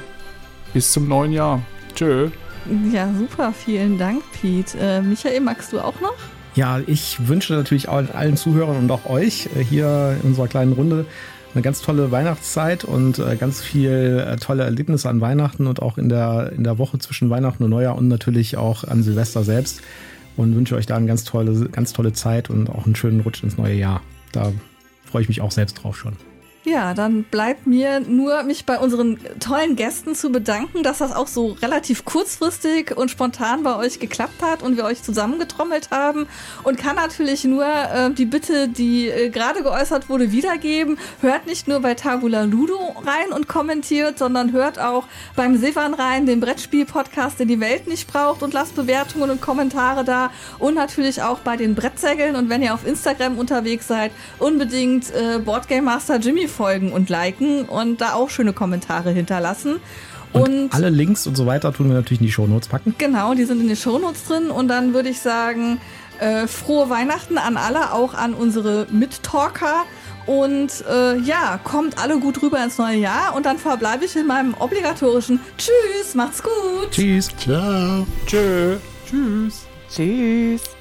bis zum neuen Jahr. Tschö. Ja, super. Vielen Dank, Pete. Äh, Michael, magst du auch noch? Ja, ich wünsche natürlich allen, allen Zuhörern und auch euch äh, hier in unserer kleinen Runde eine ganz tolle Weihnachtszeit und äh, ganz viel äh, tolle Erlebnisse an Weihnachten und auch in der, in der Woche zwischen Weihnachten und Neujahr und natürlich auch an Silvester selbst. Und wünsche euch da eine ganz tolle, ganz tolle Zeit und auch einen schönen Rutsch ins neue Jahr. Da freue ich mich auch selbst drauf schon. Ja, dann bleibt mir nur, mich bei unseren tollen Gästen zu bedanken, dass das auch so relativ kurzfristig und spontan bei euch geklappt hat und wir euch zusammengetrommelt haben. Und kann natürlich nur äh, die Bitte, die äh, gerade geäußert wurde, wiedergeben. Hört nicht nur bei Tabula Ludo rein und kommentiert, sondern hört auch beim Sevan rein, den Brettspiel-Podcast, den die Welt nicht braucht und lasst Bewertungen und Kommentare da. Und natürlich auch bei den Brettsägeln. Und wenn ihr auf Instagram unterwegs seid, unbedingt äh, Boardgame Master Jimmy folgen und liken und da auch schöne Kommentare hinterlassen. Und, Und, alle Links und so weiter tun wir natürlich in die Shownotes packen. genau, die sind in den Shownotes drin. Und dann würde ich sagen, äh, frohe Weihnachten an alle, auch an unsere Mittalker. Und äh, ja, kommt alle gut rüber ins neue Jahr. Und dann verbleibe ich in meinem obligatorischen Tschüss, macht's gut. Tschüss. Ciao. Tschö. Tschüss. Tschüss.